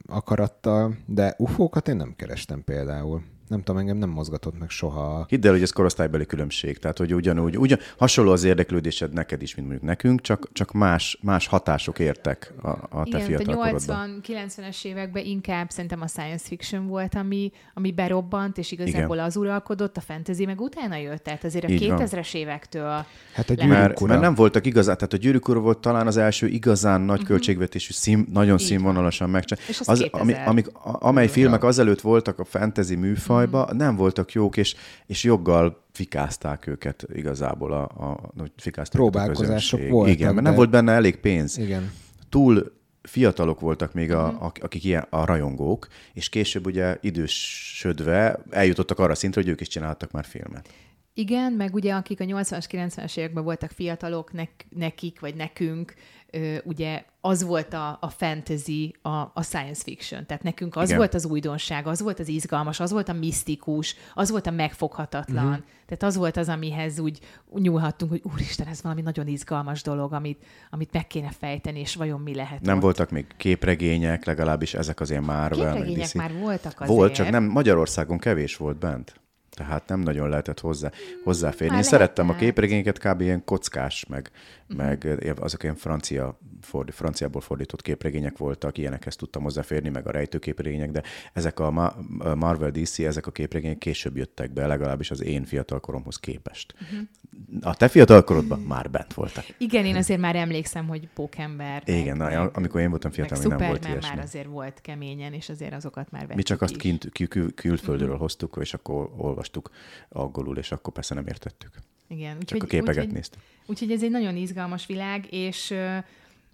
[SPEAKER 3] akarattal, de ufókat én nem kerestem például. Nem tudom, engem nem mozgatott meg soha.
[SPEAKER 2] Hidd el, hogy ez korosztálybeli különbség. Tehát, hogy ugyanúgy, ugyan, hasonló az érdeklődésed neked is, mint mondjuk nekünk, csak, csak más, más hatások értek a, a te
[SPEAKER 1] Igen, a
[SPEAKER 2] korodban.
[SPEAKER 1] 80-90-es években inkább szerintem a science fiction volt, ami, ami berobbant, és igazából
[SPEAKER 2] Igen.
[SPEAKER 1] az uralkodott, a fantasy meg utána jött. Tehát azért a
[SPEAKER 2] Így van.
[SPEAKER 1] 2000-es évektől
[SPEAKER 3] Hát a.
[SPEAKER 2] Mert, mert nem voltak igazán, tehát a Gyűrűk Ura volt talán az első igazán nagy uh-huh. költségvetésű, szín, nagyon
[SPEAKER 1] Mhm. Így
[SPEAKER 2] színvonalasan megcsinált.
[SPEAKER 1] És az
[SPEAKER 2] Az,
[SPEAKER 1] 2000.
[SPEAKER 2] ami, amik, amely filmek azelőtt voltak a fantasy
[SPEAKER 1] Mhm.
[SPEAKER 2] nem voltak jók, és, és joggal fikázták őket igazából, a, a, hogy fikázták a
[SPEAKER 3] Próbálkozások
[SPEAKER 2] közönség.
[SPEAKER 3] voltak,
[SPEAKER 2] Igen, mert nem volt benne elég pénz.
[SPEAKER 3] Igen.
[SPEAKER 2] Túl fiatalok voltak még a,
[SPEAKER 1] Mhm.
[SPEAKER 2] a, akik ilyen a rajongók, és később ugye idősödve eljutottak arra szintre, hogy ők is csináltak már filmet.
[SPEAKER 1] Igen, meg ugye akik a 80-as, 90-es években voltak fiatalok, nek, nekik vagy nekünk, ugye az volt a, a fantasy, a, a science fiction. Tehát nekünk az
[SPEAKER 2] Igen.
[SPEAKER 1] volt az újdonság, az volt az izgalmas, az volt a misztikus, az volt a megfoghatatlan. Uh-huh. Tehát az volt az, amihez úgy nyúlhattunk, hogy úristen, ez valami nagyon izgalmas dolog, amit, amit meg kéne fejteni, és vajon mi lehet
[SPEAKER 2] Nem
[SPEAKER 1] ott.
[SPEAKER 2] voltak még képregények, legalábbis ezek az ilyen Marvel, meg
[SPEAKER 1] Képregények már voltak azért.
[SPEAKER 2] Volt, csak nem Magyarországon kevés volt bent. Tehát nem nagyon lehetett hozzá, hozzáférni.
[SPEAKER 1] Már
[SPEAKER 2] Én szerettem a képregényeket, kb. ilyen kockás, meg, uh-huh. meg azok ilyen francia, fordi, franciából fordított képregények voltak, ilyenekhez tudtam hozzáférni, meg a rejtőképregények, de ezek a Ma- Marvel DC, ezek a képregények később jöttek be, legalábbis az én fiatalkoromhoz képest. Uh-huh. A te fiatalkorodban már bent voltak.
[SPEAKER 1] Igen, én azért már emlékszem, hogy Pókember. meg-
[SPEAKER 2] Igen, na,
[SPEAKER 1] meg-
[SPEAKER 2] amikor én voltam fiatal, még nem volt ilyesmi.
[SPEAKER 1] már azért volt keményen, és azért azokat már vettük
[SPEAKER 2] Mi csak azt
[SPEAKER 1] is.
[SPEAKER 2] kint, kül, kül, külföldről hoztuk, és akkor olvastuk angolul, és akkor persze nem értettük.
[SPEAKER 1] Igen,
[SPEAKER 2] Csak
[SPEAKER 1] úgyhogy,
[SPEAKER 2] a képeket
[SPEAKER 1] úgyhogy,
[SPEAKER 2] néztük.
[SPEAKER 1] úgyhogy ez egy nagyon izgalmas világ, és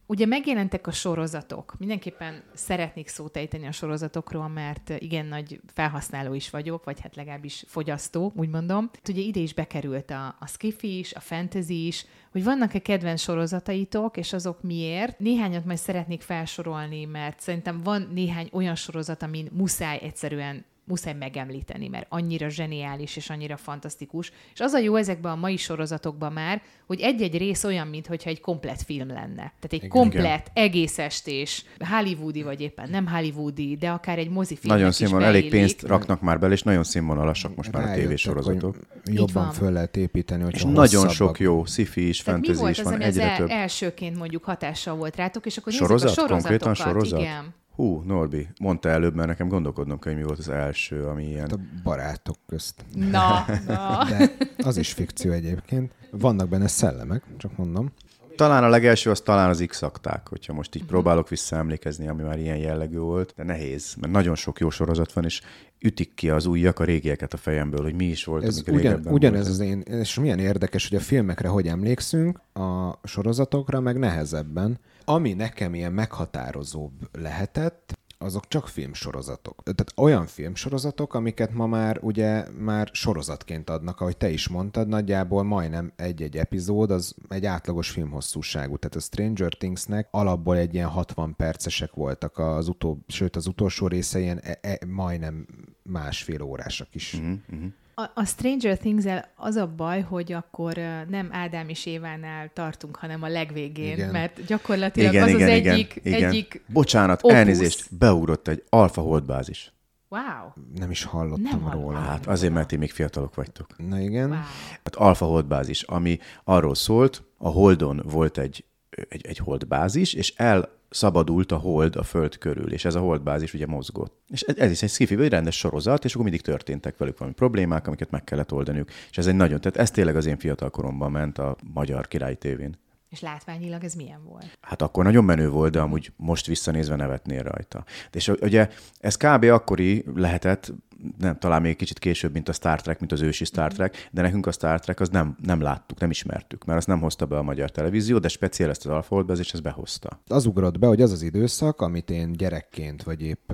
[SPEAKER 1] ugye megjelentek a sorozatok. Mindenképpen szeretnék szót ejteni a sorozatokról, mert igen nagy felhasználó is vagyok, vagy hát legalábbis fogyasztó, úgy mondom. Ugye ide is bekerült a, a skifi is, a fantasy is, hogy vannak-e kedvenc sorozataitok, és azok miért. Néhányat majd szeretnék felsorolni, mert szerintem van néhány olyan sorozat, amin muszáj egyszerűen muszáj megemlíteni, mert annyira zseniális és annyira fantasztikus. És az a jó ezekben a mai sorozatokban már, hogy egy-egy rész olyan, mintha egy komplet film lenne. Tehát egy
[SPEAKER 3] Igen.
[SPEAKER 1] komplet, egész estés, hollywoodi vagy éppen nem hollywoodi, de akár egy mozifilm.
[SPEAKER 2] Nagyon színvonal, elég pénzt raknak már bele, és nagyon színvonalasak most már a
[SPEAKER 3] Rájöttek,
[SPEAKER 2] tévésorozatok.
[SPEAKER 3] Jobban föl lehet építeni, hogy
[SPEAKER 2] És nagyon sok jó sci-fi is, fantasy
[SPEAKER 1] volt
[SPEAKER 2] is
[SPEAKER 1] az,
[SPEAKER 2] van,
[SPEAKER 1] az
[SPEAKER 2] egyre
[SPEAKER 1] el,
[SPEAKER 2] több.
[SPEAKER 1] elsőként mondjuk hatással volt rátok, és akkor
[SPEAKER 2] Sorozat?
[SPEAKER 1] nézzük a
[SPEAKER 2] Konkrétan
[SPEAKER 1] sorozatokat.
[SPEAKER 2] sorozat?
[SPEAKER 1] Igen.
[SPEAKER 2] Hú, Norbi, mondta előbb, mert nekem gondolkodnom kell, hogy mi volt az első, ami ilyen...
[SPEAKER 3] a barátok közt.
[SPEAKER 1] Na, na.
[SPEAKER 3] De az is fikció egyébként. Vannak benne szellemek, csak mondom.
[SPEAKER 2] Talán a legelső az talán az x akták hogyha most így próbálok visszaemlékezni, ami már ilyen jellegű volt, de nehéz, mert nagyon sok jó sorozat van, és ütik ki az újak a régieket a fejemből, hogy mi is volt,
[SPEAKER 3] Ez
[SPEAKER 2] amik
[SPEAKER 3] ugyan, ugyanez az én, és milyen érdekes, hogy a filmekre hogy emlékszünk, a sorozatokra meg nehezebben. Ami nekem ilyen meghatározóbb lehetett, azok csak filmsorozatok. Tehát olyan filmsorozatok, amiket ma már ugye már sorozatként adnak, ahogy te is mondtad, nagyjából majdnem egy-egy epizód, az egy átlagos filmhosszúságú. Tehát a Stranger Thingsnek alapból egy ilyen 60 percesek voltak az utó, sőt az utolsó része ilyen e, e, majdnem másfél órásak is.
[SPEAKER 2] Mhm, mhm.
[SPEAKER 1] A, a Stranger things az a baj, hogy akkor nem Ádám és Évánál tartunk, hanem a legvégén, igen. mert gyakorlatilag
[SPEAKER 2] Igen,
[SPEAKER 1] az
[SPEAKER 2] igen,
[SPEAKER 1] az
[SPEAKER 2] igen,
[SPEAKER 1] egyik,
[SPEAKER 2] igen.
[SPEAKER 1] egyik...
[SPEAKER 2] Bocsánat,
[SPEAKER 1] opusz.
[SPEAKER 2] elnézést, beugrott egy alfa holdbázis.
[SPEAKER 1] Wow!
[SPEAKER 3] Nem is hallottam
[SPEAKER 1] Nem hallottam.
[SPEAKER 3] róla.
[SPEAKER 2] Hát azért, mert ti még fiatalok vagytok.
[SPEAKER 3] Na igen.
[SPEAKER 1] wow.
[SPEAKER 2] Hát alfa holdbázis, ami arról szólt, a Holdon volt egy, egy, egy holdbázis, és elszabadult a hold a Föld körül, és ez a holdbázis ugye mozgott. És ez, ez is egy skifi, egy rendes sorozat, és akkor mindig történtek velük valami problémák, amiket meg kellett oldaniuk. És ez egy nagyon, tehát ez tényleg az én fiatal koromban ment a magyar királyi tévén.
[SPEAKER 1] És látványilag ez milyen volt?
[SPEAKER 2] Hát akkor nagyon menő volt, de amúgy most visszanézve nevetnél rajta. És ugye ez kb. akkori lehetett, nem, talán még kicsit később, mint a Star Trek, mint az ősi Star Trek, de nekünk a Star Trek az nem, nem láttuk, nem ismertük, mert azt nem hozta be a magyar televízió, de speciál ezt az Alfa és ez behozta.
[SPEAKER 3] Az ugrott be, hogy az az időszak, amit én gyerekként, vagy épp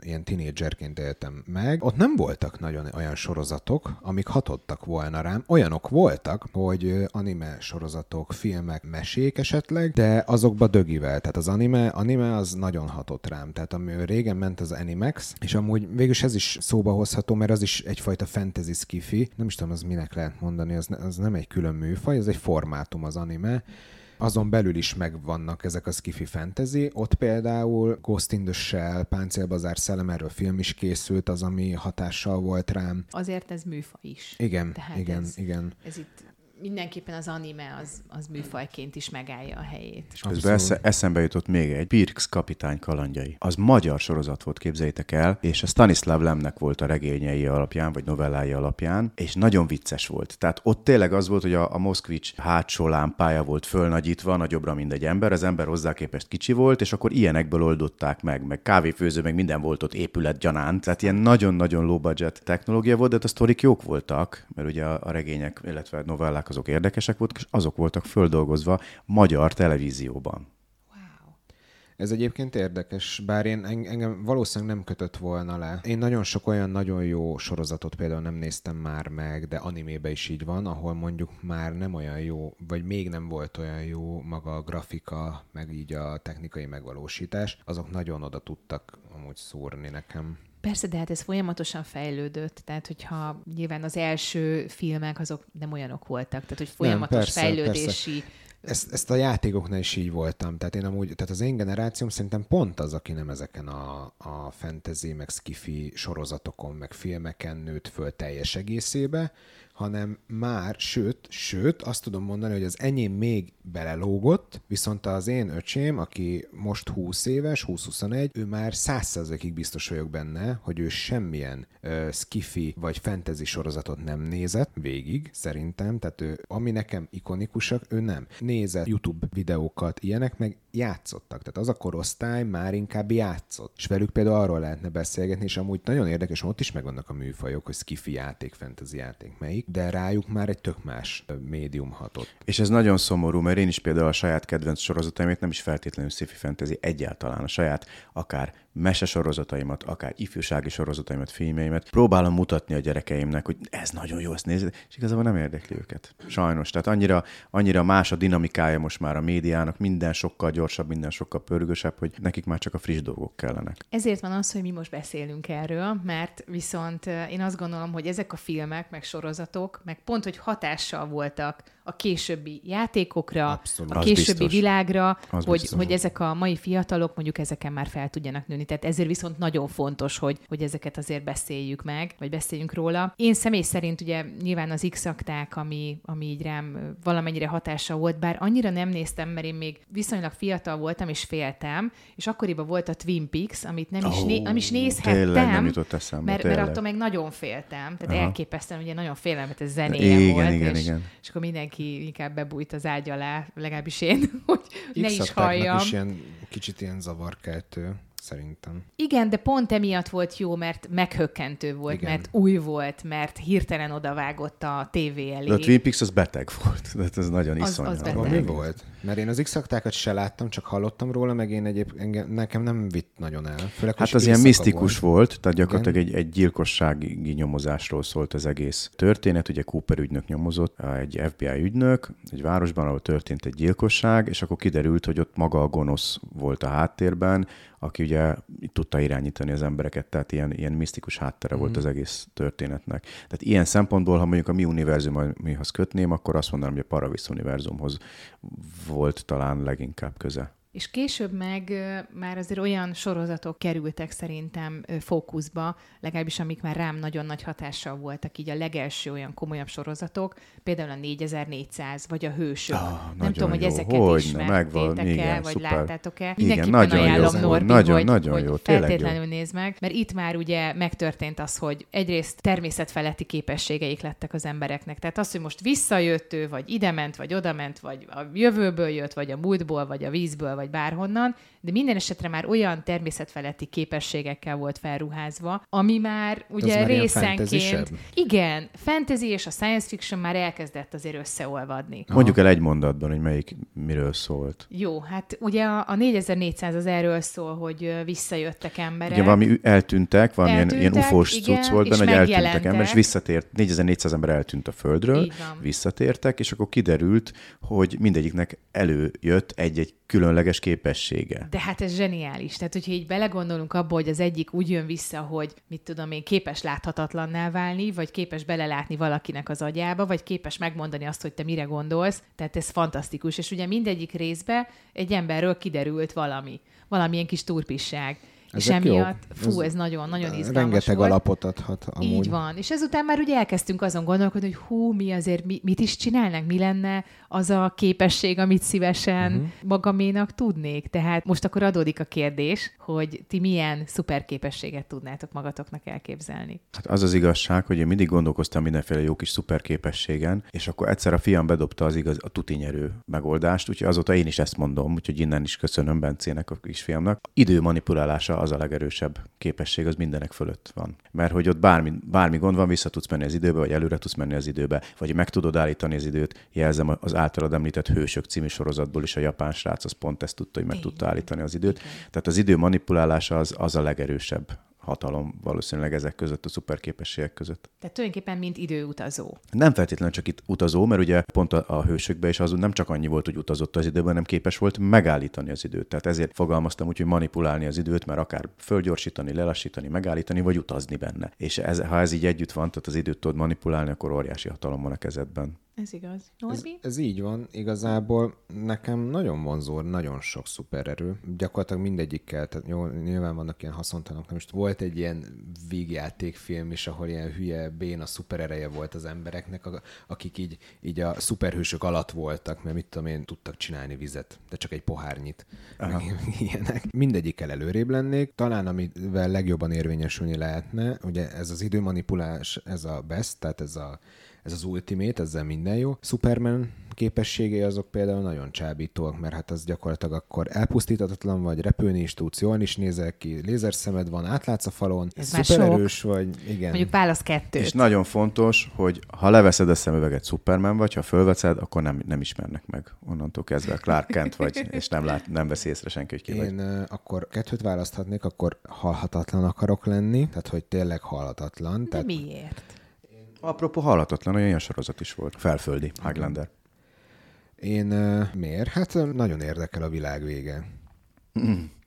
[SPEAKER 3] ilyen tinédzserként éltem meg, ott nem voltak nagyon olyan sorozatok, amik hatottak volna rám. Olyanok voltak, hogy anime sorozatok, filmek, mesék esetleg, de azokba dögivel. Tehát az anime, anime az nagyon hatott rám. Tehát ami régen ment az Animax, és amúgy végülis ez is szó szóba hozható, mert az is egyfajta fantasy skifi. Nem is tudom, az minek lehet mondani, az, ne, az nem egy külön műfaj, az egy formátum az anime azon belül is megvannak ezek a skifi fantasy. Ott például Ghost in the Shell, Páncélbazár szellem, erről film is készült, az, ami hatással volt rám.
[SPEAKER 1] Azért ez műfaj is.
[SPEAKER 3] Igen, Tehát igen, ez, igen.
[SPEAKER 1] Ez itt mindenképpen az anime az, az műfajként is megállja a helyét.
[SPEAKER 2] És közben esze, eszembe jutott még egy, Pirks kapitány kalandjai. Az magyar sorozat volt, képzeljétek el, és a Stanislav Lemnek volt a regényei alapján, vagy novellái alapján, és nagyon vicces volt. Tehát ott tényleg az volt, hogy a, a Moszkvics hátsó lámpája volt fölnagyítva, nagyobbra, mint egy ember, az ember hozzá képest kicsi volt, és akkor ilyenekből oldották meg, meg kávéfőző, meg minden volt ott épület gyanánt. Tehát ilyen nagyon-nagyon low budget technológia volt, de hát a sztorik jók voltak, mert ugye a, a regények, illetve novellák azok érdekesek voltak, és azok voltak földolgozva magyar televízióban.
[SPEAKER 3] Ez egyébként érdekes, bár én engem valószínűleg nem kötött volna le. Én nagyon sok olyan nagyon jó sorozatot például nem néztem már meg, de animébe is így van, ahol mondjuk már nem olyan jó, vagy még nem volt olyan jó maga a grafika, meg így a technikai megvalósítás. Azok nagyon oda tudtak amúgy szúrni nekem.
[SPEAKER 1] Persze, de hát ez folyamatosan fejlődött, tehát hogyha nyilván az első filmek azok nem olyanok voltak, tehát hogy folyamatos nem, persze, fejlődési... Persze.
[SPEAKER 3] Ezt, ezt a játékoknál is így voltam. Tehát én amúgy, tehát az én generációm szerintem pont az, aki nem ezeken a, a fantasy, meg skifi sorozatokon, meg filmeken nőtt föl teljes egészébe, hanem már, sőt, sőt, azt tudom mondani, hogy az enyém még belelógott, viszont az én öcsém, aki most 20 éves, 20-21, ő már 100%-ig biztos vagyok benne, hogy ő semmilyen uh, skifi vagy fantasy sorozatot nem nézett végig, szerintem, tehát ő, ami nekem ikonikusak, ő nem. Nézett YouTube videókat, ilyenek, meg játszottak. Tehát az a korosztály már inkább játszott. És velük például arról lehetne beszélgetni, és amúgy nagyon érdekes, ott is megvannak a műfajok, hogy skifi játék, fantasy játék melyik, de rájuk már egy tök más médium hatott.
[SPEAKER 2] És ez nagyon szomorú, mert én is például a saját kedvenc sorozataimét nem is feltétlenül sci-fi fantasy egyáltalán, a saját akár mesesorozataimat, akár ifjúsági sorozataimat, filmjeimet próbálom mutatni a gyerekeimnek, hogy ez nagyon jó, ezt nézed, és igazából nem érdekli őket. Sajnos. Tehát annyira, annyira más a dinamikája most már a médiának, minden sokkal gyorsabb, minden sokkal pörgősebb, hogy nekik már csak a friss dolgok kellenek.
[SPEAKER 1] Ezért van az, hogy mi most beszélünk erről, mert viszont én azt gondolom, hogy ezek a filmek, meg sorozatok, meg pont, hogy hatással voltak a későbbi játékokra, Abszolút. a későbbi világra, hogy, hogy ezek a mai fiatalok mondjuk ezeken már fel tudjanak nőni. Tehát ezért viszont nagyon fontos, hogy, hogy ezeket azért beszéljük meg, vagy beszéljünk róla. Én személy szerint ugye nyilván az x ami, ami így rám valamennyire hatása volt, bár annyira nem néztem, mert én még viszonylag fiatal voltam, és féltem, és akkoriban volt a Twin Peaks, amit nem, oh, is, né- nem is nézhettem, tényleg nem jutott eszembe, mert, mert attól meg nagyon féltem. Tehát Aha. elképesztően, ugye nagyon félelmetes zenéje igen, volt, igen, és, igen. és akkor mindenki inkább bebújt az ágy alá, legalábbis én, hogy ne is halljam.
[SPEAKER 3] Is ilyen, kicsit ilyen zavarkeltő szerintem.
[SPEAKER 1] Igen, de pont emiatt volt jó, mert meghökkentő volt, Igen. mert új volt, mert hirtelen odavágott a tévé elé.
[SPEAKER 2] De a Twin Peaks az beteg volt, de ez nagyon
[SPEAKER 1] az, Az beteg.
[SPEAKER 3] Mi volt? Mert én az x se láttam, csak hallottam róla, meg én egyéb, engem, nekem nem vitt nagyon el.
[SPEAKER 2] Főleg, hát az ilyen misztikus volt, volt tehát gyakorlatilag egy, egy gyilkossági nyomozásról szólt az egész történet. Ugye Cooper ügynök nyomozott, egy FBI ügynök, egy városban, ahol történt egy gyilkosság, és akkor kiderült, hogy ott maga a gonosz volt a háttérben, aki ugye tudta irányítani az embereket, tehát ilyen, ilyen misztikus háttere mm. volt mhm. az egész történetnek. Tehát ilyen szempontból, ha mondjuk a mi univerzumhoz kötném, akkor azt mondanám, hogy a Paravis univerzumhoz volt talán leginkább köze.
[SPEAKER 1] És később meg már azért olyan sorozatok kerültek szerintem fókuszba, legalábbis amik már rám nagyon nagy hatással voltak, így a legelső olyan komolyabb sorozatok, például a 4400, vagy a Hősök.
[SPEAKER 2] Ah,
[SPEAKER 1] Nem tudom, hogy
[SPEAKER 2] jó.
[SPEAKER 1] ezeket
[SPEAKER 2] Hogyne, megvan,
[SPEAKER 1] ismertétek-e, vagy
[SPEAKER 2] szuper.
[SPEAKER 1] láttátok-e.
[SPEAKER 2] Igen,
[SPEAKER 1] Mindenképpen
[SPEAKER 2] nagyon jó.
[SPEAKER 1] ajánlom, Norbi,
[SPEAKER 2] Nagyon,
[SPEAKER 1] hogy,
[SPEAKER 2] nagyon
[SPEAKER 1] hogy
[SPEAKER 2] jó, tényleg jó.
[SPEAKER 1] feltétlenül nézd meg, mert itt már ugye megtörtént az, hogy egyrészt természetfeletti képességeik lettek az embereknek. Tehát az, hogy most visszajött ő, vagy idement, vagy odament, vagy a jövőből jött, vagy a múltból, vagy a vízből, vagy bárhonnan, de minden esetre már olyan természetfeletti képességekkel volt felruházva, ami már ugye
[SPEAKER 3] már ilyen
[SPEAKER 1] részenként... Igen, fantasy és a science fiction már elkezdett azért összeolvadni.
[SPEAKER 2] Mondjuk el egy mondatban, hogy melyik miről szólt.
[SPEAKER 1] Jó, hát ugye a, a 4400 az erről szól, hogy visszajöttek emberek.
[SPEAKER 2] Igen, valami eltűntek, valami ilyen, ilyen
[SPEAKER 1] Eltűntek,
[SPEAKER 2] ufós
[SPEAKER 1] igen,
[SPEAKER 2] cucc volt benne, hogy eltűntek ember, és visszatért, 4400 ember eltűnt a földről, visszatértek, és akkor kiderült, hogy mindegyiknek előjött egy-egy különleges képessége.
[SPEAKER 1] De hát ez zseniális. Tehát, hogyha így belegondolunk abba, hogy az egyik úgy jön vissza, hogy mit tudom én, képes láthatatlanná válni, vagy képes belelátni valakinek az agyába, vagy képes megmondani azt, hogy te mire gondolsz. Tehát ez fantasztikus. És ugye mindegyik részbe egy emberről kiderült valami. Valamilyen kis turpisság. És
[SPEAKER 3] Ezek jók.
[SPEAKER 1] emiatt, fú, ez nagyon-nagyon izgalmas
[SPEAKER 3] Rengeteg
[SPEAKER 1] volt.
[SPEAKER 3] alapot adhat amúgy.
[SPEAKER 1] Így van. És ezután már ugye elkezdtünk azon gondolkodni, hogy hú, mi azért, mi, mit is csinálnak, mi lenne az a képesség, amit szívesen uh-huh. magaménak tudnék. Tehát most akkor adódik a kérdés, hogy ti milyen szuper képességet tudnátok magatoknak elképzelni.
[SPEAKER 2] Hát az az igazság, hogy én mindig gondolkoztam mindenféle jó kis szuperképességen, és akkor egyszer a fiam bedobta az igaz, a tutinyerő megoldást, úgyhogy azóta én is ezt mondom, úgyhogy innen is köszönöm Bencének, a kisfiamnak. Idő manipulálása az a legerősebb képesség, az mindenek fölött van. Mert hogy ott bármi, bármi gond van, vissza tudsz menni az időbe, vagy előre tudsz menni az időbe, vagy meg tudod állítani az időt. Jelzem az általad említett Hősök című sorozatból is a japán srác, az pont ezt tudta, hogy meg tudta állítani az időt. Tehát az idő manipulálása az, az a legerősebb hatalom valószínűleg ezek között, a szuperképességek között.
[SPEAKER 1] Tehát tulajdonképpen mint időutazó.
[SPEAKER 2] Nem feltétlenül csak itt utazó, mert ugye pont a, a hősökben is az nem csak annyi volt, hogy utazott az időben, hanem képes volt megállítani az időt. Tehát ezért fogalmaztam úgy, hogy manipulálni az időt, mert akár fölgyorsítani, lelassítani, megállítani, vagy utazni benne. És ez, ha ez így együtt van, tehát az időt tudod manipulálni, akkor óriási hatalom van a kezedben.
[SPEAKER 1] Ez igaz.
[SPEAKER 3] Ez,
[SPEAKER 1] Norbi?
[SPEAKER 3] ez így van. Igazából nekem nagyon vonzó, nagyon sok szupererő. Gyakorlatilag mindegyikkel, tehát jó, nyilván vannak ilyen haszontalanok. Na Most volt egy ilyen végjátékfilm is, ahol ilyen hülye béna szuperereje volt az embereknek, akik így, így a szuperhősök alatt voltak, mert mit tudom én, tudtak csinálni vizet, de csak egy pohárnyit. Meg ilyenek. Mindegyikkel előrébb lennék. Talán amivel legjobban érvényesülni lehetne, ugye ez az időmanipulás, ez a best, tehát ez a ez az ultimate, ezzel minden jó. Superman képességei azok például nagyon csábítóak, mert hát az gyakorlatilag akkor elpusztítatatlan vagy, repülni is tudsz, jól is nézel ki, lézerszemed van, átlátsz a falon,
[SPEAKER 1] Ez
[SPEAKER 3] szupererős vagy, igen.
[SPEAKER 1] Mondjuk válasz kettőt.
[SPEAKER 2] És nagyon fontos, hogy ha leveszed a szemüveget Superman vagy, ha fölveszed, akkor nem, nem ismernek meg. Onnantól kezdve Clark Kent vagy, és nem, lát, nem veszi észre senki, hogy ki vagy.
[SPEAKER 3] Én uh, akkor kettőt választhatnék, akkor halhatatlan akarok lenni, tehát hogy tényleg halhatatlan.
[SPEAKER 1] De
[SPEAKER 3] Tehát
[SPEAKER 1] miért?
[SPEAKER 2] Apropó halhatatlan, olyan sorozat is volt. Felföldi, Highlander.
[SPEAKER 3] én uh, miért? Hát nagyon érdekel a világ vége.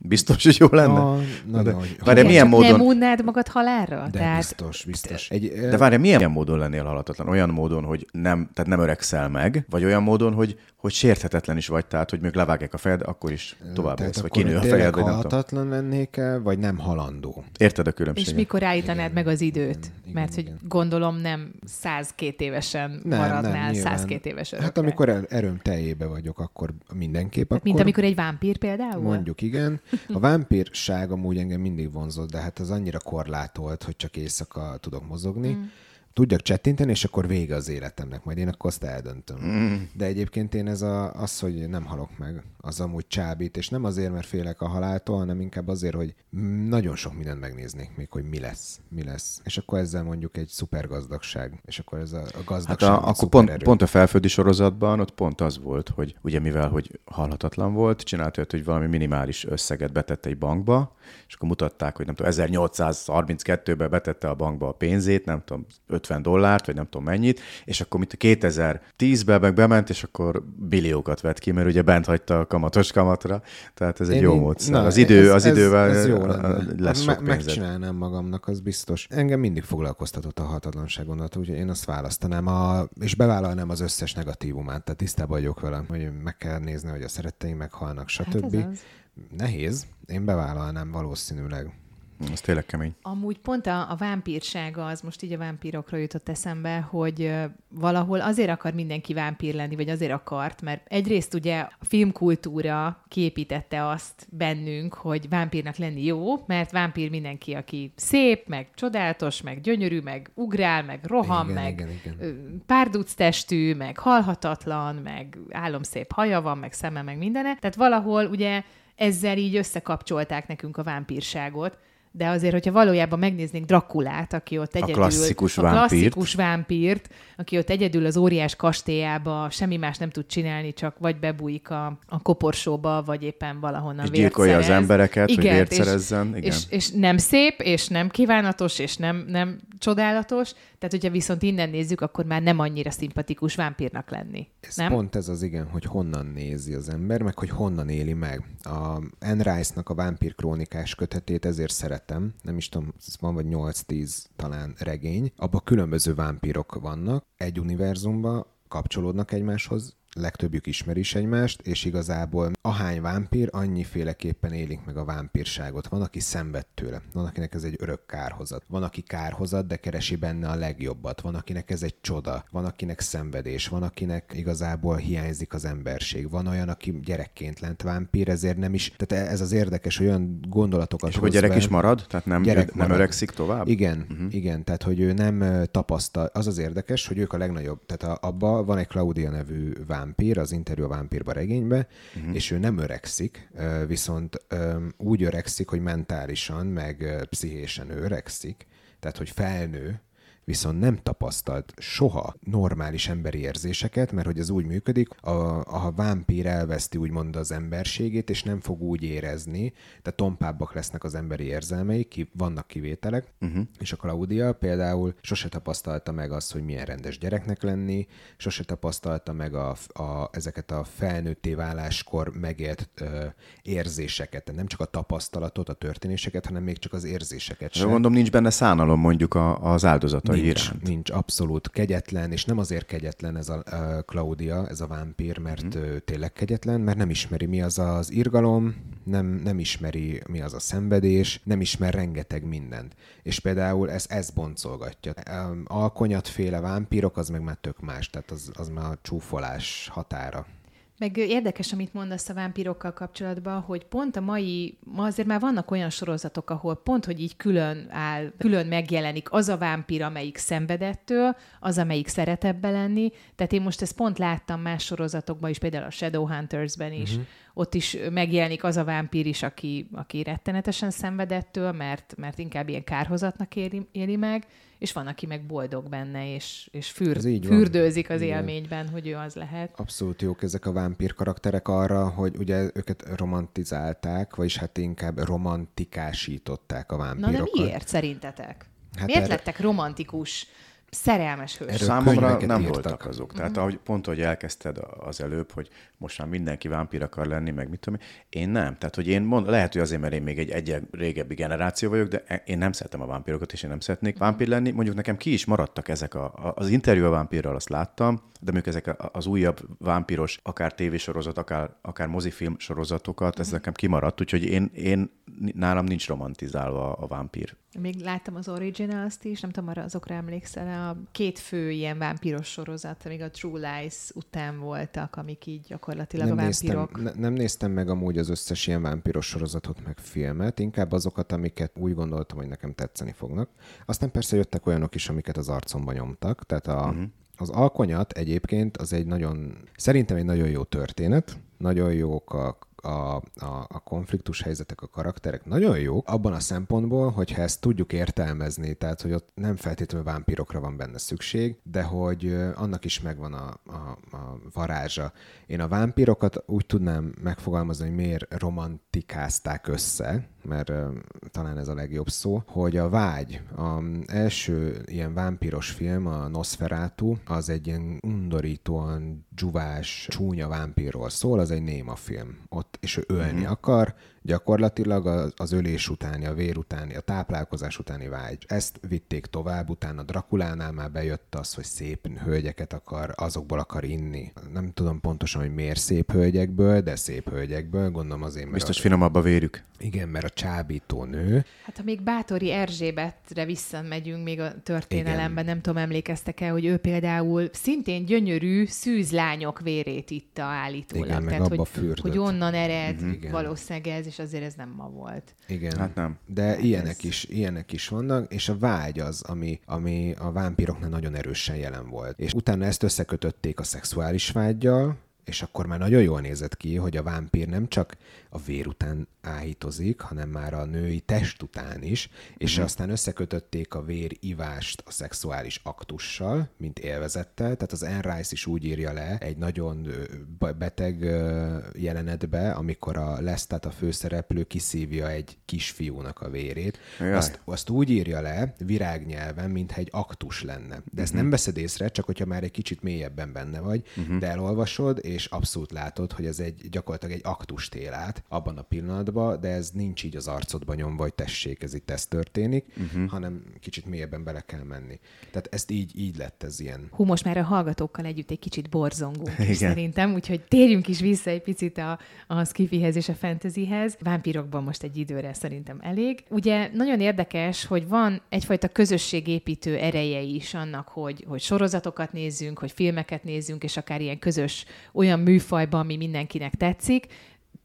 [SPEAKER 2] Biztos, hogy jó lenne?
[SPEAKER 3] Ah, nagyon, hogy-
[SPEAKER 2] Várj, de milyen
[SPEAKER 1] Csak Nem
[SPEAKER 2] módon...
[SPEAKER 1] unnád magad halálra?
[SPEAKER 3] De
[SPEAKER 1] Tehát
[SPEAKER 3] biztos, biztos. Egy,
[SPEAKER 2] De várj, milyen módon lennél halhatatlan? Olyan módon, hogy nem, tehát nem öregszel meg, vagy olyan módon, hogy, hogy sérthetetlen is vagy, tehát, hogy még levágják a fejed, akkor is tovább
[SPEAKER 3] Tehát
[SPEAKER 2] élsz, vagy
[SPEAKER 3] akkor
[SPEAKER 2] kinő a fejed, vagy
[SPEAKER 3] halhatatlan lennék -e, vagy nem halandó?
[SPEAKER 2] Érted a
[SPEAKER 1] és
[SPEAKER 2] különbséget?
[SPEAKER 1] mikor állítanád meg az időt?
[SPEAKER 3] igen,
[SPEAKER 1] Mert hogy
[SPEAKER 3] igen.
[SPEAKER 1] gondolom nem 102 évesen
[SPEAKER 3] Nem,
[SPEAKER 1] maradnál
[SPEAKER 3] nem, nyilván.
[SPEAKER 1] 102 éves örökre.
[SPEAKER 3] Hát amikor er- erőm teljébe vagyok, akkor mindenképp akkor...
[SPEAKER 1] Mint amikor egy vámpír például?
[SPEAKER 3] Mondjuk igen. A vámpírság amúgy engem mindig vonzott, de hát az annyira korlátolt, hogy csak éjszaka tudok mozogni. Mm. Tudjak csettinteni, és akkor vége az életemnek, majd én akkor azt eldöntöm. Mm. De egyébként én ez a, az, hogy nem halok meg, az amúgy csábít, és nem azért, mert félek a haláltól, hanem inkább azért, hogy nagyon sok mindent megnéznék még, hogy mi lesz, mi lesz. És akkor ezzel mondjuk egy szuper gazdagság, és akkor ez a, a
[SPEAKER 2] Hát
[SPEAKER 3] gazdagság.
[SPEAKER 2] a,
[SPEAKER 3] a
[SPEAKER 2] akkor pont, pont a felföldi sorozatban ott pont az volt, hogy ugye mivel, hogy halhatatlan volt, csinált olyat, hogy valami minimális összeget betette egy bankba, és akkor mutatták, hogy nem tudom, 1832-ben betette a bankba a pénzét, nem tudom, 50 dollárt, vagy nem tudom mennyit, és akkor mit 2010-ben meg bement, és akkor billiókat vett ki, mert ugye bent hagyta a kamatos kamatra, tehát ez egy én jó módszer. Na, az idő, ez, az idővel ez, ez jó lesz
[SPEAKER 3] sok me- Megcsinálnám magamnak, az biztos. Engem mindig foglalkoztatott a hatatlanság gondolat, úgyhogy én azt választanám, a, és bevállalnám az összes negatívumát, tehát tisztában vagyok vele, hogy meg kell nézni, hogy a szeretteim meghalnak, stb. Hát Nehéz, én bevállalnám valószínűleg.
[SPEAKER 2] Ez tényleg kemény.
[SPEAKER 1] Amúgy pont a, a vámpírsága, az most így a vámpírokról jutott eszembe, hogy valahol azért akar mindenki vámpír lenni, vagy azért akart, mert egyrészt ugye a filmkultúra képítette azt bennünk, hogy vámpírnak lenni jó, mert vámpír mindenki, aki szép, meg csodálatos, meg gyönyörű, meg ugrál, meg roham, igen, meg igen, igen. párduc testű, meg halhatatlan, meg álomszép haja van, meg szeme, meg mindene. Tehát valahol ugye ezzel így összekapcsolták nekünk a vámpírságot, de azért, hogyha valójában megnéznénk Drakulát, aki ott egyedül...
[SPEAKER 2] A klasszikus
[SPEAKER 1] a vámpírt. klasszikus vámpírt, aki ott egyedül az óriás kastélyába semmi más nem tud csinálni, csak vagy bebújik a, a koporsóba, vagy éppen valahonnan
[SPEAKER 2] és gyilkolja az embereket, igen, hogy vért és, szerezzen. Igen.
[SPEAKER 1] És, és, nem szép, és nem kívánatos, és nem, nem csodálatos, tehát hogyha viszont innen nézzük, akkor már nem annyira szimpatikus vámpírnak lenni.
[SPEAKER 3] Ez
[SPEAKER 1] nem?
[SPEAKER 3] pont ez az igen, hogy honnan nézi az ember, meg hogy honnan éli meg. A Anne Rice-nak a vámpír krónikás kötetét ezért szeretem, nem is tudom, van vagy 8-10 talán regény. Abban különböző vámpírok vannak egy univerzumban, kapcsolódnak egymáshoz, legtöbbjük ismeri is egymást, és igazából ahány vámpír, annyiféleképpen élik meg a vámpírságot. Van, aki szenved tőle, van, akinek ez egy örök kárhozat. Van, aki kárhozat, de keresi benne a legjobbat. Van, akinek ez egy csoda. Van, akinek szenvedés. Van, akinek igazából hiányzik az emberség. Van olyan, aki gyerekként lent vámpír, ezért nem is. Tehát ez az érdekes, hogy olyan gondolatokat
[SPEAKER 2] És hogy gyerek be, is marad? Tehát nem, gyerek nem marad. öregszik tovább?
[SPEAKER 3] Igen, uh-huh. igen. Tehát, hogy ő nem tapasztal. Az az érdekes, hogy ők a legnagyobb. Tehát abban van egy Claudia nevű vámpír, vámpír, az interjú a vámpírba regénybe, uh-huh. és ő nem öregszik, viszont úgy öregszik, hogy mentálisan, meg pszichésen ő öregszik, tehát hogy felnő, viszont nem tapasztalt soha normális emberi érzéseket, mert hogy ez úgy működik, a, a vámpír elveszti úgymond az emberségét, és nem fog úgy érezni, de tompábbak lesznek az emberi érzelmei, ki, vannak kivételek, uh-huh. és a Claudia például sose tapasztalta meg azt, hogy milyen rendes gyereknek lenni, sose tapasztalta meg a, a, ezeket a felnőtté váláskor megélt ö, érzéseket, nem csak a tapasztalatot, a történéseket, hanem még csak az érzéseket sem.
[SPEAKER 2] Gondolom nincs benne szánalom mondjuk a, az áldozata
[SPEAKER 3] nincs,
[SPEAKER 2] iránt.
[SPEAKER 3] Nincs, abszolút kegyetlen, és nem azért kegyetlen ez a uh, Claudia, ez a vámpír, mert mm. ő tényleg kegyetlen, mert nem ismeri mi az az irgalom, nem, nem ismeri mi az a szenvedés, nem ismer rengeteg mindent. És például ez, ez boncolgatja. Um, alkonyatféle vámpírok, az meg már tök más, tehát az, az már a csúfolás határa.
[SPEAKER 1] Meg érdekes, amit mondasz a vámpirokkal kapcsolatban, hogy pont a mai, ma azért már vannak olyan sorozatok, ahol pont, hogy így külön áll, külön megjelenik az a vámpír, amelyik szenvedettől, az, amelyik szeret ebbe lenni. Tehát én most ezt pont láttam más sorozatokban is, például a Shadowhunters-ben is, uh-huh ott is megjelenik az a vámpír is, aki, aki rettenetesen szenvedettől, mert, mert inkább ilyen kárhozatnak éli, éli meg, és van, aki meg boldog benne, és, és für, fürdőzik az Igen. élményben, hogy ő az lehet.
[SPEAKER 3] Abszolút jók ezek a vámpír karakterek arra, hogy ugye őket romantizálták, vagyis hát inkább romantikásították a vámpírokat. Na
[SPEAKER 1] de miért szerintetek? Hát Miért erre... lettek romantikus szerelmes hős.
[SPEAKER 2] Erről Számomra nem írtak. voltak azok. Uh-huh. Tehát mhm. ahogy, pont, hogy elkezdted az előbb, hogy most már mindenki vámpír akar lenni, meg mit tudom én, nem. Tehát, hogy én mond, lehet, hogy azért, mert én még egy egy régebbi generáció vagyok, de e- én nem szeretem a vámpírokat, és én nem szeretnék uh-huh. vámpír lenni. Mondjuk nekem ki is maradtak ezek a, az interjú a vámpírral, azt láttam, de mondjuk ezek az újabb vámpíros, akár tévésorozat, akár, akár mozifilm sorozatokat, uh-huh. ez mhm. nekem kimaradt, úgyhogy én, én nálam nincs romantizálva a vámpír
[SPEAKER 1] még láttam az Originals-t is, nem tudom, arra azokra emlékszel, a két fő ilyen vámpiros sorozat, még a True Lies után voltak, amik így gyakorlatilag nem a vámpirok.
[SPEAKER 3] Néztem, ne, nem néztem meg amúgy az összes ilyen vámpiros sorozatot, meg filmet, inkább azokat, amiket úgy gondoltam, hogy nekem tetszeni fognak. Aztán persze jöttek olyanok is, amiket az arcomba nyomtak, tehát a, uh-huh. Az alkonyat egyébként az egy nagyon, szerintem egy nagyon jó történet, nagyon jók a a, a, a konfliktus helyzetek, a karakterek nagyon jók, abban a szempontból, hogyha ezt tudjuk értelmezni, tehát hogy ott nem feltétlenül vámpírokra van benne szükség, de hogy annak is megvan a, a, a varázsa. Én a vámpírokat úgy tudnám megfogalmazni, hogy miért romantikázták össze, mert uh, talán ez a legjobb szó, hogy a vágy, a első ilyen vámpiros film, a Nosferatu, az egy ilyen undorítóan dzsuvás, csúnya vámpírról szól, az egy néma film. Ott, és ő ölni mm-hmm. akar, gyakorlatilag az, az ölés utáni, a vér utáni, a táplálkozás utáni vágy. Ezt vitték tovább, utána Drakulánál már bejött az, hogy szép hölgyeket akar, azokból akar inni. Nem tudom pontosan, hogy miért szép hölgyekből, de szép hölgyekből, gondolom azért, mert...
[SPEAKER 2] Biztos a... finomabb a vérük.
[SPEAKER 3] Igen, mert a csábító nő.
[SPEAKER 1] Hát ha még Bátori Erzsébetre visszamegyünk még a történelemben, Igen. nem tudom, emlékeztek-e, hogy ő például szintén gyönyörű szűzlányok vérét itta állítólag.
[SPEAKER 3] Igen,
[SPEAKER 1] Tehát,
[SPEAKER 3] hogy,
[SPEAKER 1] fürdött. hogy onnan ered uh-huh. valószínűleg ez, és azért ez nem ma volt.
[SPEAKER 3] Igen.
[SPEAKER 2] Hát nem.
[SPEAKER 3] De hát ilyenek, ez... is, ilyenek is vannak, és a vágy az, ami, ami a vámpíroknál nagyon erősen jelen volt. És utána ezt összekötötték a szexuális vágyjal, és akkor már nagyon jól nézett ki, hogy a vámpír nem csak a vér után áhítozik, hanem már a női test után is, és mm. aztán összekötötték a vér ivást a szexuális aktussal, mint élvezettel, tehát az Anne Rice is úgy írja le egy nagyon beteg jelenetbe, amikor a Lestat, a főszereplő kiszívja egy kisfiúnak a vérét. Azt, azt úgy írja le virágnyelven, mintha egy aktus lenne. De ezt mm-hmm. nem veszed észre, csak hogyha már egy kicsit mélyebben benne vagy, mm-hmm. de elolvasod, és abszolút látod, hogy ez egy gyakorlatilag egy aktust él át abban a pillanatban, de ez nincs így az arcodban nyomva, vagy tessék, ez itt ez történik, uh-huh. hanem kicsit mélyebben bele kell menni. Tehát ezt így, így lett ez ilyen.
[SPEAKER 1] Hú, most már a hallgatókkal együtt egy kicsit borzongunk is szerintem, úgyhogy térjünk is vissza egy picit a, a skifihez és a fantasyhez. Vámpirokban most egy időre szerintem elég. Ugye nagyon érdekes, hogy van egyfajta közösségépítő ereje is annak, hogy, hogy sorozatokat nézzünk, hogy filmeket nézzünk, és akár ilyen közös olyan műfajban, ami mindenkinek tetszik,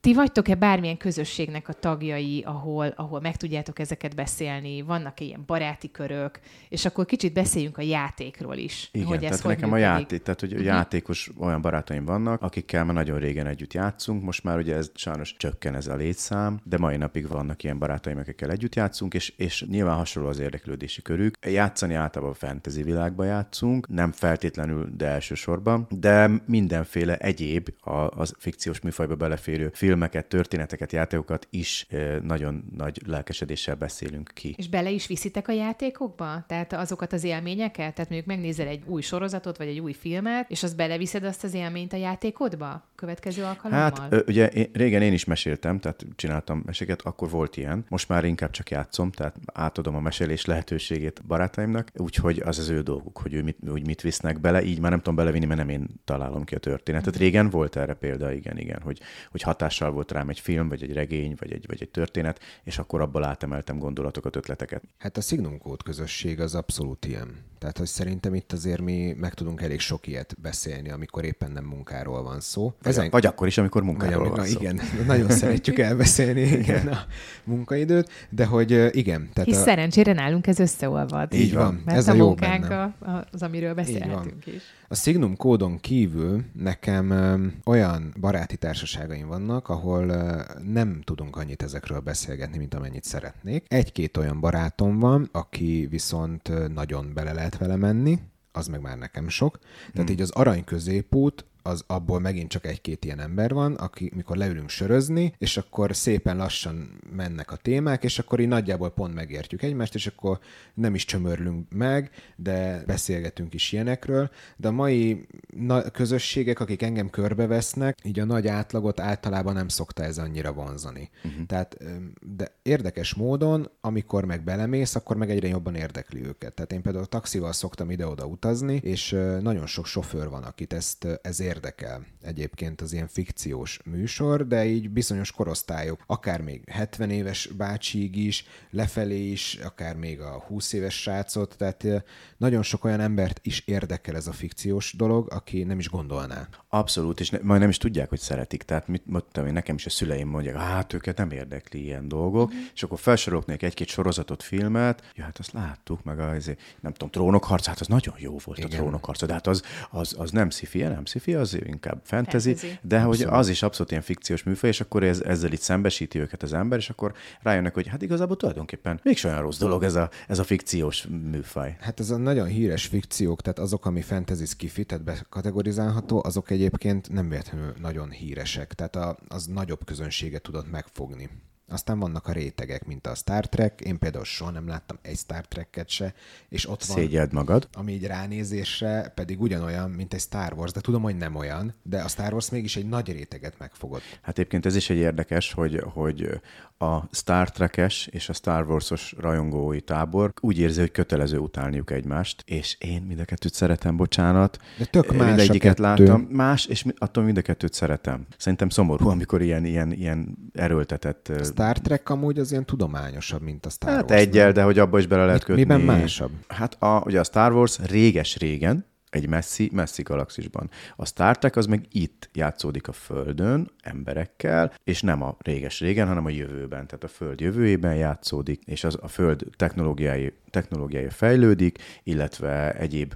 [SPEAKER 1] ti vagytok-e bármilyen közösségnek a tagjai, ahol, ahol meg tudjátok ezeket beszélni, vannak-e ilyen baráti körök, és akkor kicsit beszéljünk a játékról is.
[SPEAKER 2] Igen,
[SPEAKER 1] hogy
[SPEAKER 2] tehát ez nekem
[SPEAKER 1] működik.
[SPEAKER 2] a játék, tehát hogy uh-huh. játékos olyan barátaim vannak, akikkel már nagyon régen együtt játszunk, most már ugye ez sajnos csökken ez a létszám, de mai napig vannak ilyen barátaim, akikkel együtt játszunk, és, és nyilván hasonló az érdeklődési körük. Játszani általában a fantasy világba játszunk, nem feltétlenül, de elsősorban, de mindenféle egyéb a, az fikciós műfajba beleférő film filmeket, történeteket, játékokat is nagyon nagy lelkesedéssel beszélünk ki.
[SPEAKER 1] És bele is viszitek a játékokba? Tehát azokat az élményeket? Tehát mondjuk megnézel egy új sorozatot, vagy egy új filmet, és az beleviszed azt az élményt a játékodba? Következő alkalommal?
[SPEAKER 2] Hát ugye én, régen én is meséltem, tehát csináltam meséket, akkor volt ilyen. Most már inkább csak játszom, tehát átadom a mesélés lehetőségét barátaimnak, úgyhogy az az ő dolguk, hogy ő mit, úgy mit visznek bele, így már nem tudom belevinni, mert nem én találom ki a történetet. Mhm. Régen volt erre példa, igen, igen, hogy, hogy hatás hatással volt rám egy film, vagy egy regény, vagy egy, vagy egy történet, és akkor abból átemeltem gondolatokat, ötleteket.
[SPEAKER 3] Hát a Signum Code közösség az abszolút ilyen. Tehát, hogy szerintem itt azért mi meg tudunk elég sok ilyet beszélni, amikor éppen nem munkáról van szó. Vagy,
[SPEAKER 2] Ezen... vagy akkor is, amikor munkáról vagy, van szó.
[SPEAKER 3] Igen, nagyon szeretjük elbeszélni igen, a munkaidőt, de hogy igen.
[SPEAKER 1] Tehát Hisz a... szerencsére nálunk ez összeolvad.
[SPEAKER 3] Így van.
[SPEAKER 1] Mert ez a, a munkánk a, az, amiről beszélhetünk is.
[SPEAKER 3] A Signum kódon kívül nekem olyan baráti társaságaim vannak, ahol nem tudunk annyit ezekről beszélgetni, mint amennyit szeretnék. Egy-két olyan barátom van, aki viszont nagyon bele lehet vele menni, az meg már nekem sok. Tehát hmm. így az arany középút az abból megint csak egy-két ilyen ember van, aki mikor leülünk sörözni, és akkor szépen lassan mennek a témák, és akkor így nagyjából pont megértjük egymást, és akkor nem is csömörlünk meg, de beszélgetünk is ilyenekről. De a mai na- közösségek, akik engem körbevesznek, így a nagy átlagot általában nem szokta ez annyira vonzani. Uh-huh. Tehát, de érdekes módon, amikor meg belemész, akkor meg egyre jobban érdekli őket. Tehát én például a taxival szoktam ide-oda utazni, és nagyon sok sofőr van, akit ezt ezért érdekel egyébként az ilyen fikciós műsor, de így bizonyos korosztályok, akár még 70 éves bácsig is, lefelé is, akár még a 20 éves srácot, tehát nagyon sok olyan embert is érdekel ez a fikciós dolog, aki nem is gondolná.
[SPEAKER 2] Abszolút, és ne, majd nem is tudják, hogy szeretik. Tehát mit mondtam én, nekem is a szüleim mondják, hát őket nem érdekli ilyen dolgok, mm-hmm. és akkor felsorolok nekik egy-két sorozatot, filmet, ja, hát azt láttuk, meg a, azért, nem tudom, trónok harca, hát az nagyon jó volt Igen. a trónok harca, de hát az, az, az nem sci nem sci az inkább fantasy, fantasy. de abszolút. hogy az is abszolút ilyen fikciós műfaj, és akkor ez, ezzel itt szembesíti őket az ember, és akkor rájönnek, hogy hát igazából tulajdonképpen még olyan rossz dolog ez a, ez a fikciós műfaj.
[SPEAKER 3] Hát ez a nagyon híres fikciók, tehát azok, ami fantasy skifi, tehát bekategorizálható, azok egyébként nem véletlenül nagyon híresek, tehát a, az nagyobb közönséget tudott megfogni Aztán vannak a rétegek, mint a Star Trek. Én például soha nem láttam egy Star Trek-et se, és ott van...
[SPEAKER 2] Szégyeld magad.
[SPEAKER 3] Ami így ránézésre pedig ugyanolyan, mint egy Star Wars, de tudom, hogy nem olyan, de a Star Wars mégis egy nagy réteget megfogott.
[SPEAKER 2] Hát egyébként ez is egy érdekes, hogy, hogy a Star Trek-es és a Star Wars-os rajongói tábor úgy érzi, hogy kötelező utálniuk egymást, és én mind a kettőt szeretem, bocsánat.
[SPEAKER 3] De tök más
[SPEAKER 2] Mindegyiket láttam. Más, és attól mind a kettőt szeretem. Szerintem szomorú, amikor ilyen, ilyen, ilyen erőltetett...
[SPEAKER 3] Star Trek amúgy az ilyen tudományosabb, mint a Star
[SPEAKER 2] hát
[SPEAKER 3] Wars.
[SPEAKER 2] egyel, de hogy abba is bele lehet kötni.
[SPEAKER 3] Miben másabb?
[SPEAKER 2] Hát a, ugye a Star Wars réges-régen, egy messzi, messzi galaxisban. A Star Trek az meg itt játszódik a Földön, emberekkel, és nem a réges-régen, hanem a jövőben. Tehát a Föld jövőjében játszódik, és az a Föld technológiái, technológiája fejlődik, illetve egyéb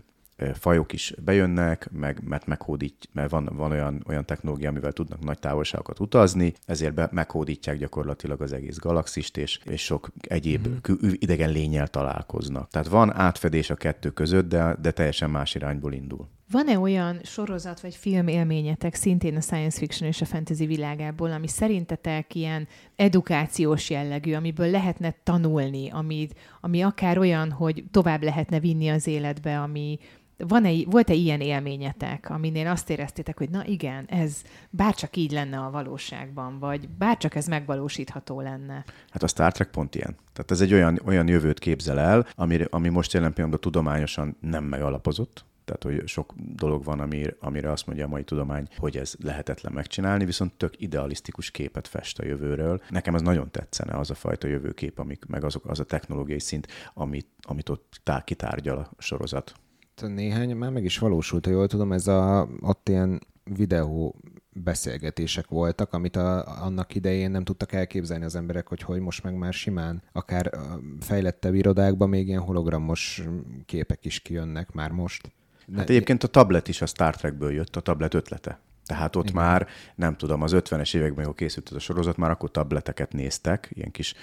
[SPEAKER 2] fajok is bejönnek, meg, mert meghódít, mert van, van olyan, olyan technológia, amivel tudnak nagy távolságokat utazni, ezért be, meghódítják gyakorlatilag az egész galaxist, és, és sok egyéb mm-hmm. idegen lényel találkoznak. Tehát van átfedés a kettő között, de, de teljesen más irányból indul.
[SPEAKER 1] Van-e olyan sorozat vagy film élményetek szintén a science fiction és a fantasy világából, ami szerintetek ilyen edukációs jellegű, amiből lehetne tanulni, ami, ami akár olyan, hogy tovább lehetne vinni az életbe, ami, van-e, volt-e ilyen élményetek, aminél azt éreztétek, hogy na igen, ez bárcsak így lenne a valóságban, vagy bárcsak ez megvalósítható lenne?
[SPEAKER 2] Hát a Star Trek pont ilyen. Tehát ez egy olyan, olyan jövőt képzel el, ami, ami most jelen pillanatban tudományosan nem megalapozott, tehát, hogy sok dolog van, amire, amire azt mondja a mai tudomány, hogy ez lehetetlen megcsinálni, viszont tök idealisztikus képet fest a jövőről. Nekem az nagyon tetszene, az a fajta jövőkép, amik, meg azok, az a technológiai szint, amit, amit ott tá, kitárgyal a sorozat
[SPEAKER 3] néhány már meg is valósult, ha jól tudom, ez a, ott ilyen videó beszélgetések voltak, amit a, annak idején nem tudtak elképzelni az emberek, hogy hogy most meg már simán, akár fejlettebb irodákban még ilyen hologramos képek is kijönnek már most.
[SPEAKER 2] Hát egyébként a tablet is a Star Trekből jött, a tablet ötlete. Tehát ott Igen. már, nem tudom, az 50-es években, amikor készült ez a sorozat, már akkor tableteket néztek, ilyen kis,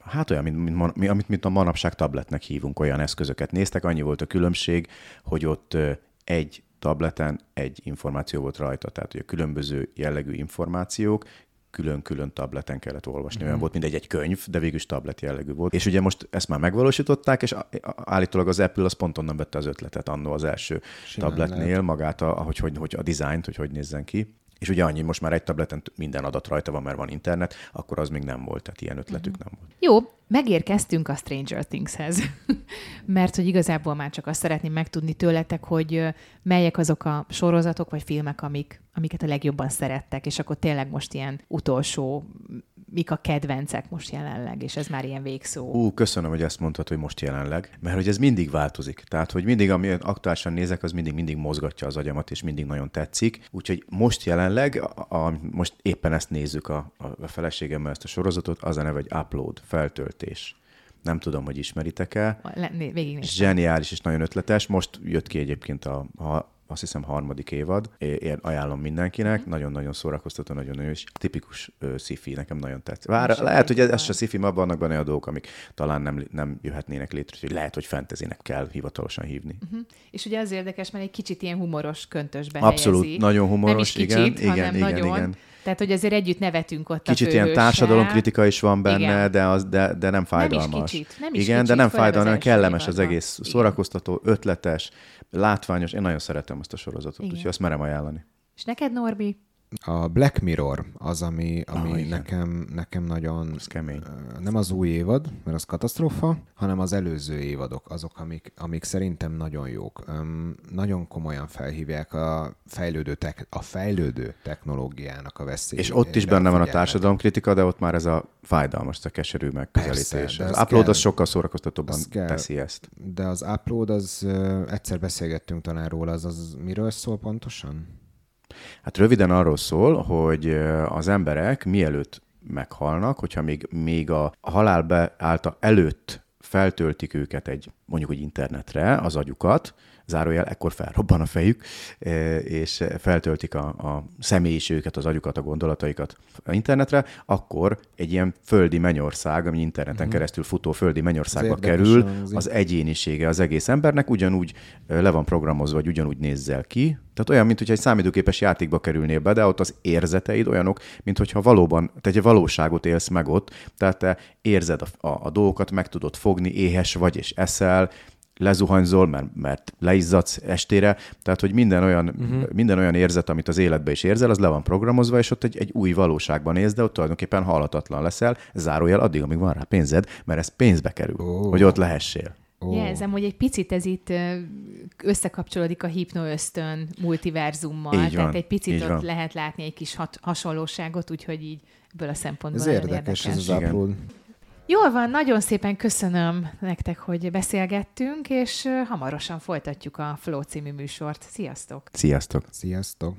[SPEAKER 2] hát olyan, mint, mint, amit mint a manapság tabletnek hívunk, olyan eszközöket néztek. Annyi volt a különbség, hogy ott egy tableten egy információ volt rajta, tehát hogy a különböző jellegű információk külön-külön tableten kellett olvasni. Mm. Olyan volt, mint egy, egy könyv, de végül is tablet jellegű volt. És ugye most ezt már megvalósították, és állítólag az Apple az pont onnan vette az ötletet annó az első Simán tabletnél, lehet. magát, a, ahogy, hogy, hogy a dizájnt, hogy hogy nézzen ki. És ugye annyi, most már egy tableten minden adat rajta van, mert van internet, akkor az még nem volt, tehát ilyen ötletük mm. nem volt.
[SPEAKER 1] Jó, megérkeztünk a Stranger Things-hez, mert hogy igazából már csak azt szeretném megtudni tőletek, hogy melyek azok a sorozatok vagy filmek, amik, amiket a legjobban szerettek, és akkor tényleg most ilyen utolsó mik a kedvencek most jelenleg, és ez már ilyen végszó.
[SPEAKER 2] Ú, köszönöm, hogy ezt mondtad, hogy most jelenleg, mert hogy ez mindig változik. Tehát, hogy mindig, ami aktuálisan nézek, az mindig, mindig mozgatja az agyamat, és mindig nagyon tetszik. Úgyhogy most jelenleg, a, a, most éppen ezt nézzük a, a feleségemmel ezt a sorozatot, az a neve, hogy upload, feltöltés. Nem tudom, hogy ismeritek-e.
[SPEAKER 1] Le,
[SPEAKER 2] Zseniális és nagyon ötletes. Most jött ki egyébként a, a azt hiszem harmadik évad. Én ajánlom mindenkinek, mm. nagyon-nagyon szórakoztató, nagyon-nagyon is tipikus uh, sci nekem nagyon tetszik. Vár, lehet, hogy ez, ez se sci ma vannak benne a dolgok, amik talán nem, nem jöhetnének létre, hogy lehet, hogy fentezinek kell hivatalosan hívni. Uh-huh.
[SPEAKER 1] És ugye az érdekes, mert egy kicsit ilyen humoros köntösbe
[SPEAKER 2] Abszolút,
[SPEAKER 1] helyezi.
[SPEAKER 2] nagyon humoros,
[SPEAKER 1] nem is kicsit,
[SPEAKER 2] igen,
[SPEAKER 1] igen,
[SPEAKER 2] igen,
[SPEAKER 1] nagyon.
[SPEAKER 2] igen.
[SPEAKER 1] Tehát, hogy azért együtt nevetünk ott
[SPEAKER 2] Kicsit
[SPEAKER 1] a
[SPEAKER 2] ilyen társadalomkritika is van benne, Igen. de, az, de, de nem fájdalmas.
[SPEAKER 1] Nem is kicsit. Nem is
[SPEAKER 2] Igen,
[SPEAKER 1] kicsit,
[SPEAKER 2] de nem fájdalmas, kellemes
[SPEAKER 1] az
[SPEAKER 2] egész, Igen. szórakoztató, ötletes, látványos. Én nagyon szeretem ezt a sorozatot, Igen. úgyhogy azt merem ajánlani.
[SPEAKER 1] És neked, Norbi?
[SPEAKER 3] A Black Mirror az, ami, ami oh, nekem, nekem nagyon...
[SPEAKER 2] Ez kemény.
[SPEAKER 3] Nem az új évad, mert az katasztrófa, hanem az előző évadok, azok, amik, amik szerintem nagyon jók. Um, nagyon komolyan felhívják a fejlődő, tek, a fejlődő technológiának a veszélyét.
[SPEAKER 2] És ott is benne van a társadalomkritika, de ott már ez a fájdalmas, a keserű megközelítés. Persze, az upload kell, az sokkal szórakoztatóban kell, teszi ezt.
[SPEAKER 3] De az upload, az egyszer beszélgettünk talán róla, az, az miről szól pontosan?
[SPEAKER 2] Hát röviden arról szól, hogy az emberek mielőtt meghalnak, hogyha még, még a halál beállta előtt feltöltik őket egy mondjuk, hogy internetre, az agyukat, zárójel, ekkor felrobban a fejük, és feltöltik a, a személyiségüket, az agyukat, a gondolataikat a internetre, akkor egy ilyen földi mennyország, ami interneten uh-huh. keresztül futó földi mennyországba kerül, az egyénisége az egész embernek ugyanúgy le van programozva, vagy ugyanúgy nézzel ki, tehát olyan, mint hogy egy számítógépes játékba kerülnél be, de ott az érzeteid olyanok, mint hogyha valóban, te egy valóságot élsz meg ott, tehát te érzed a, a, a dolgokat, meg tudod fogni, éhes vagy és eszel, lezuhanyzol, mert, mert leizzadsz estére, tehát hogy minden olyan, uh-huh. minden olyan érzet, amit az életbe is érzel, az le van programozva, és ott egy, egy új valóságban néz, de ott tulajdonképpen halatatlan leszel, zárójel addig, amíg van rá pénzed, mert ez pénzbe kerül, oh. hogy ott lehessél.
[SPEAKER 1] Oh. Jelzem, hogy egy picit ez itt összekapcsolódik a hipnoösztön multiverzummal, így tehát van, egy picit ott van. lehet látni egy kis hat- hasonlóságot, úgyhogy így ebből a szempontból
[SPEAKER 3] Ez érdekes, érdekes, ez az apró.
[SPEAKER 1] Jól van, nagyon szépen köszönöm nektek, hogy beszélgettünk, és hamarosan folytatjuk a Flow című műsort. Sziasztok!
[SPEAKER 2] Sziasztok!
[SPEAKER 3] Sziasztok!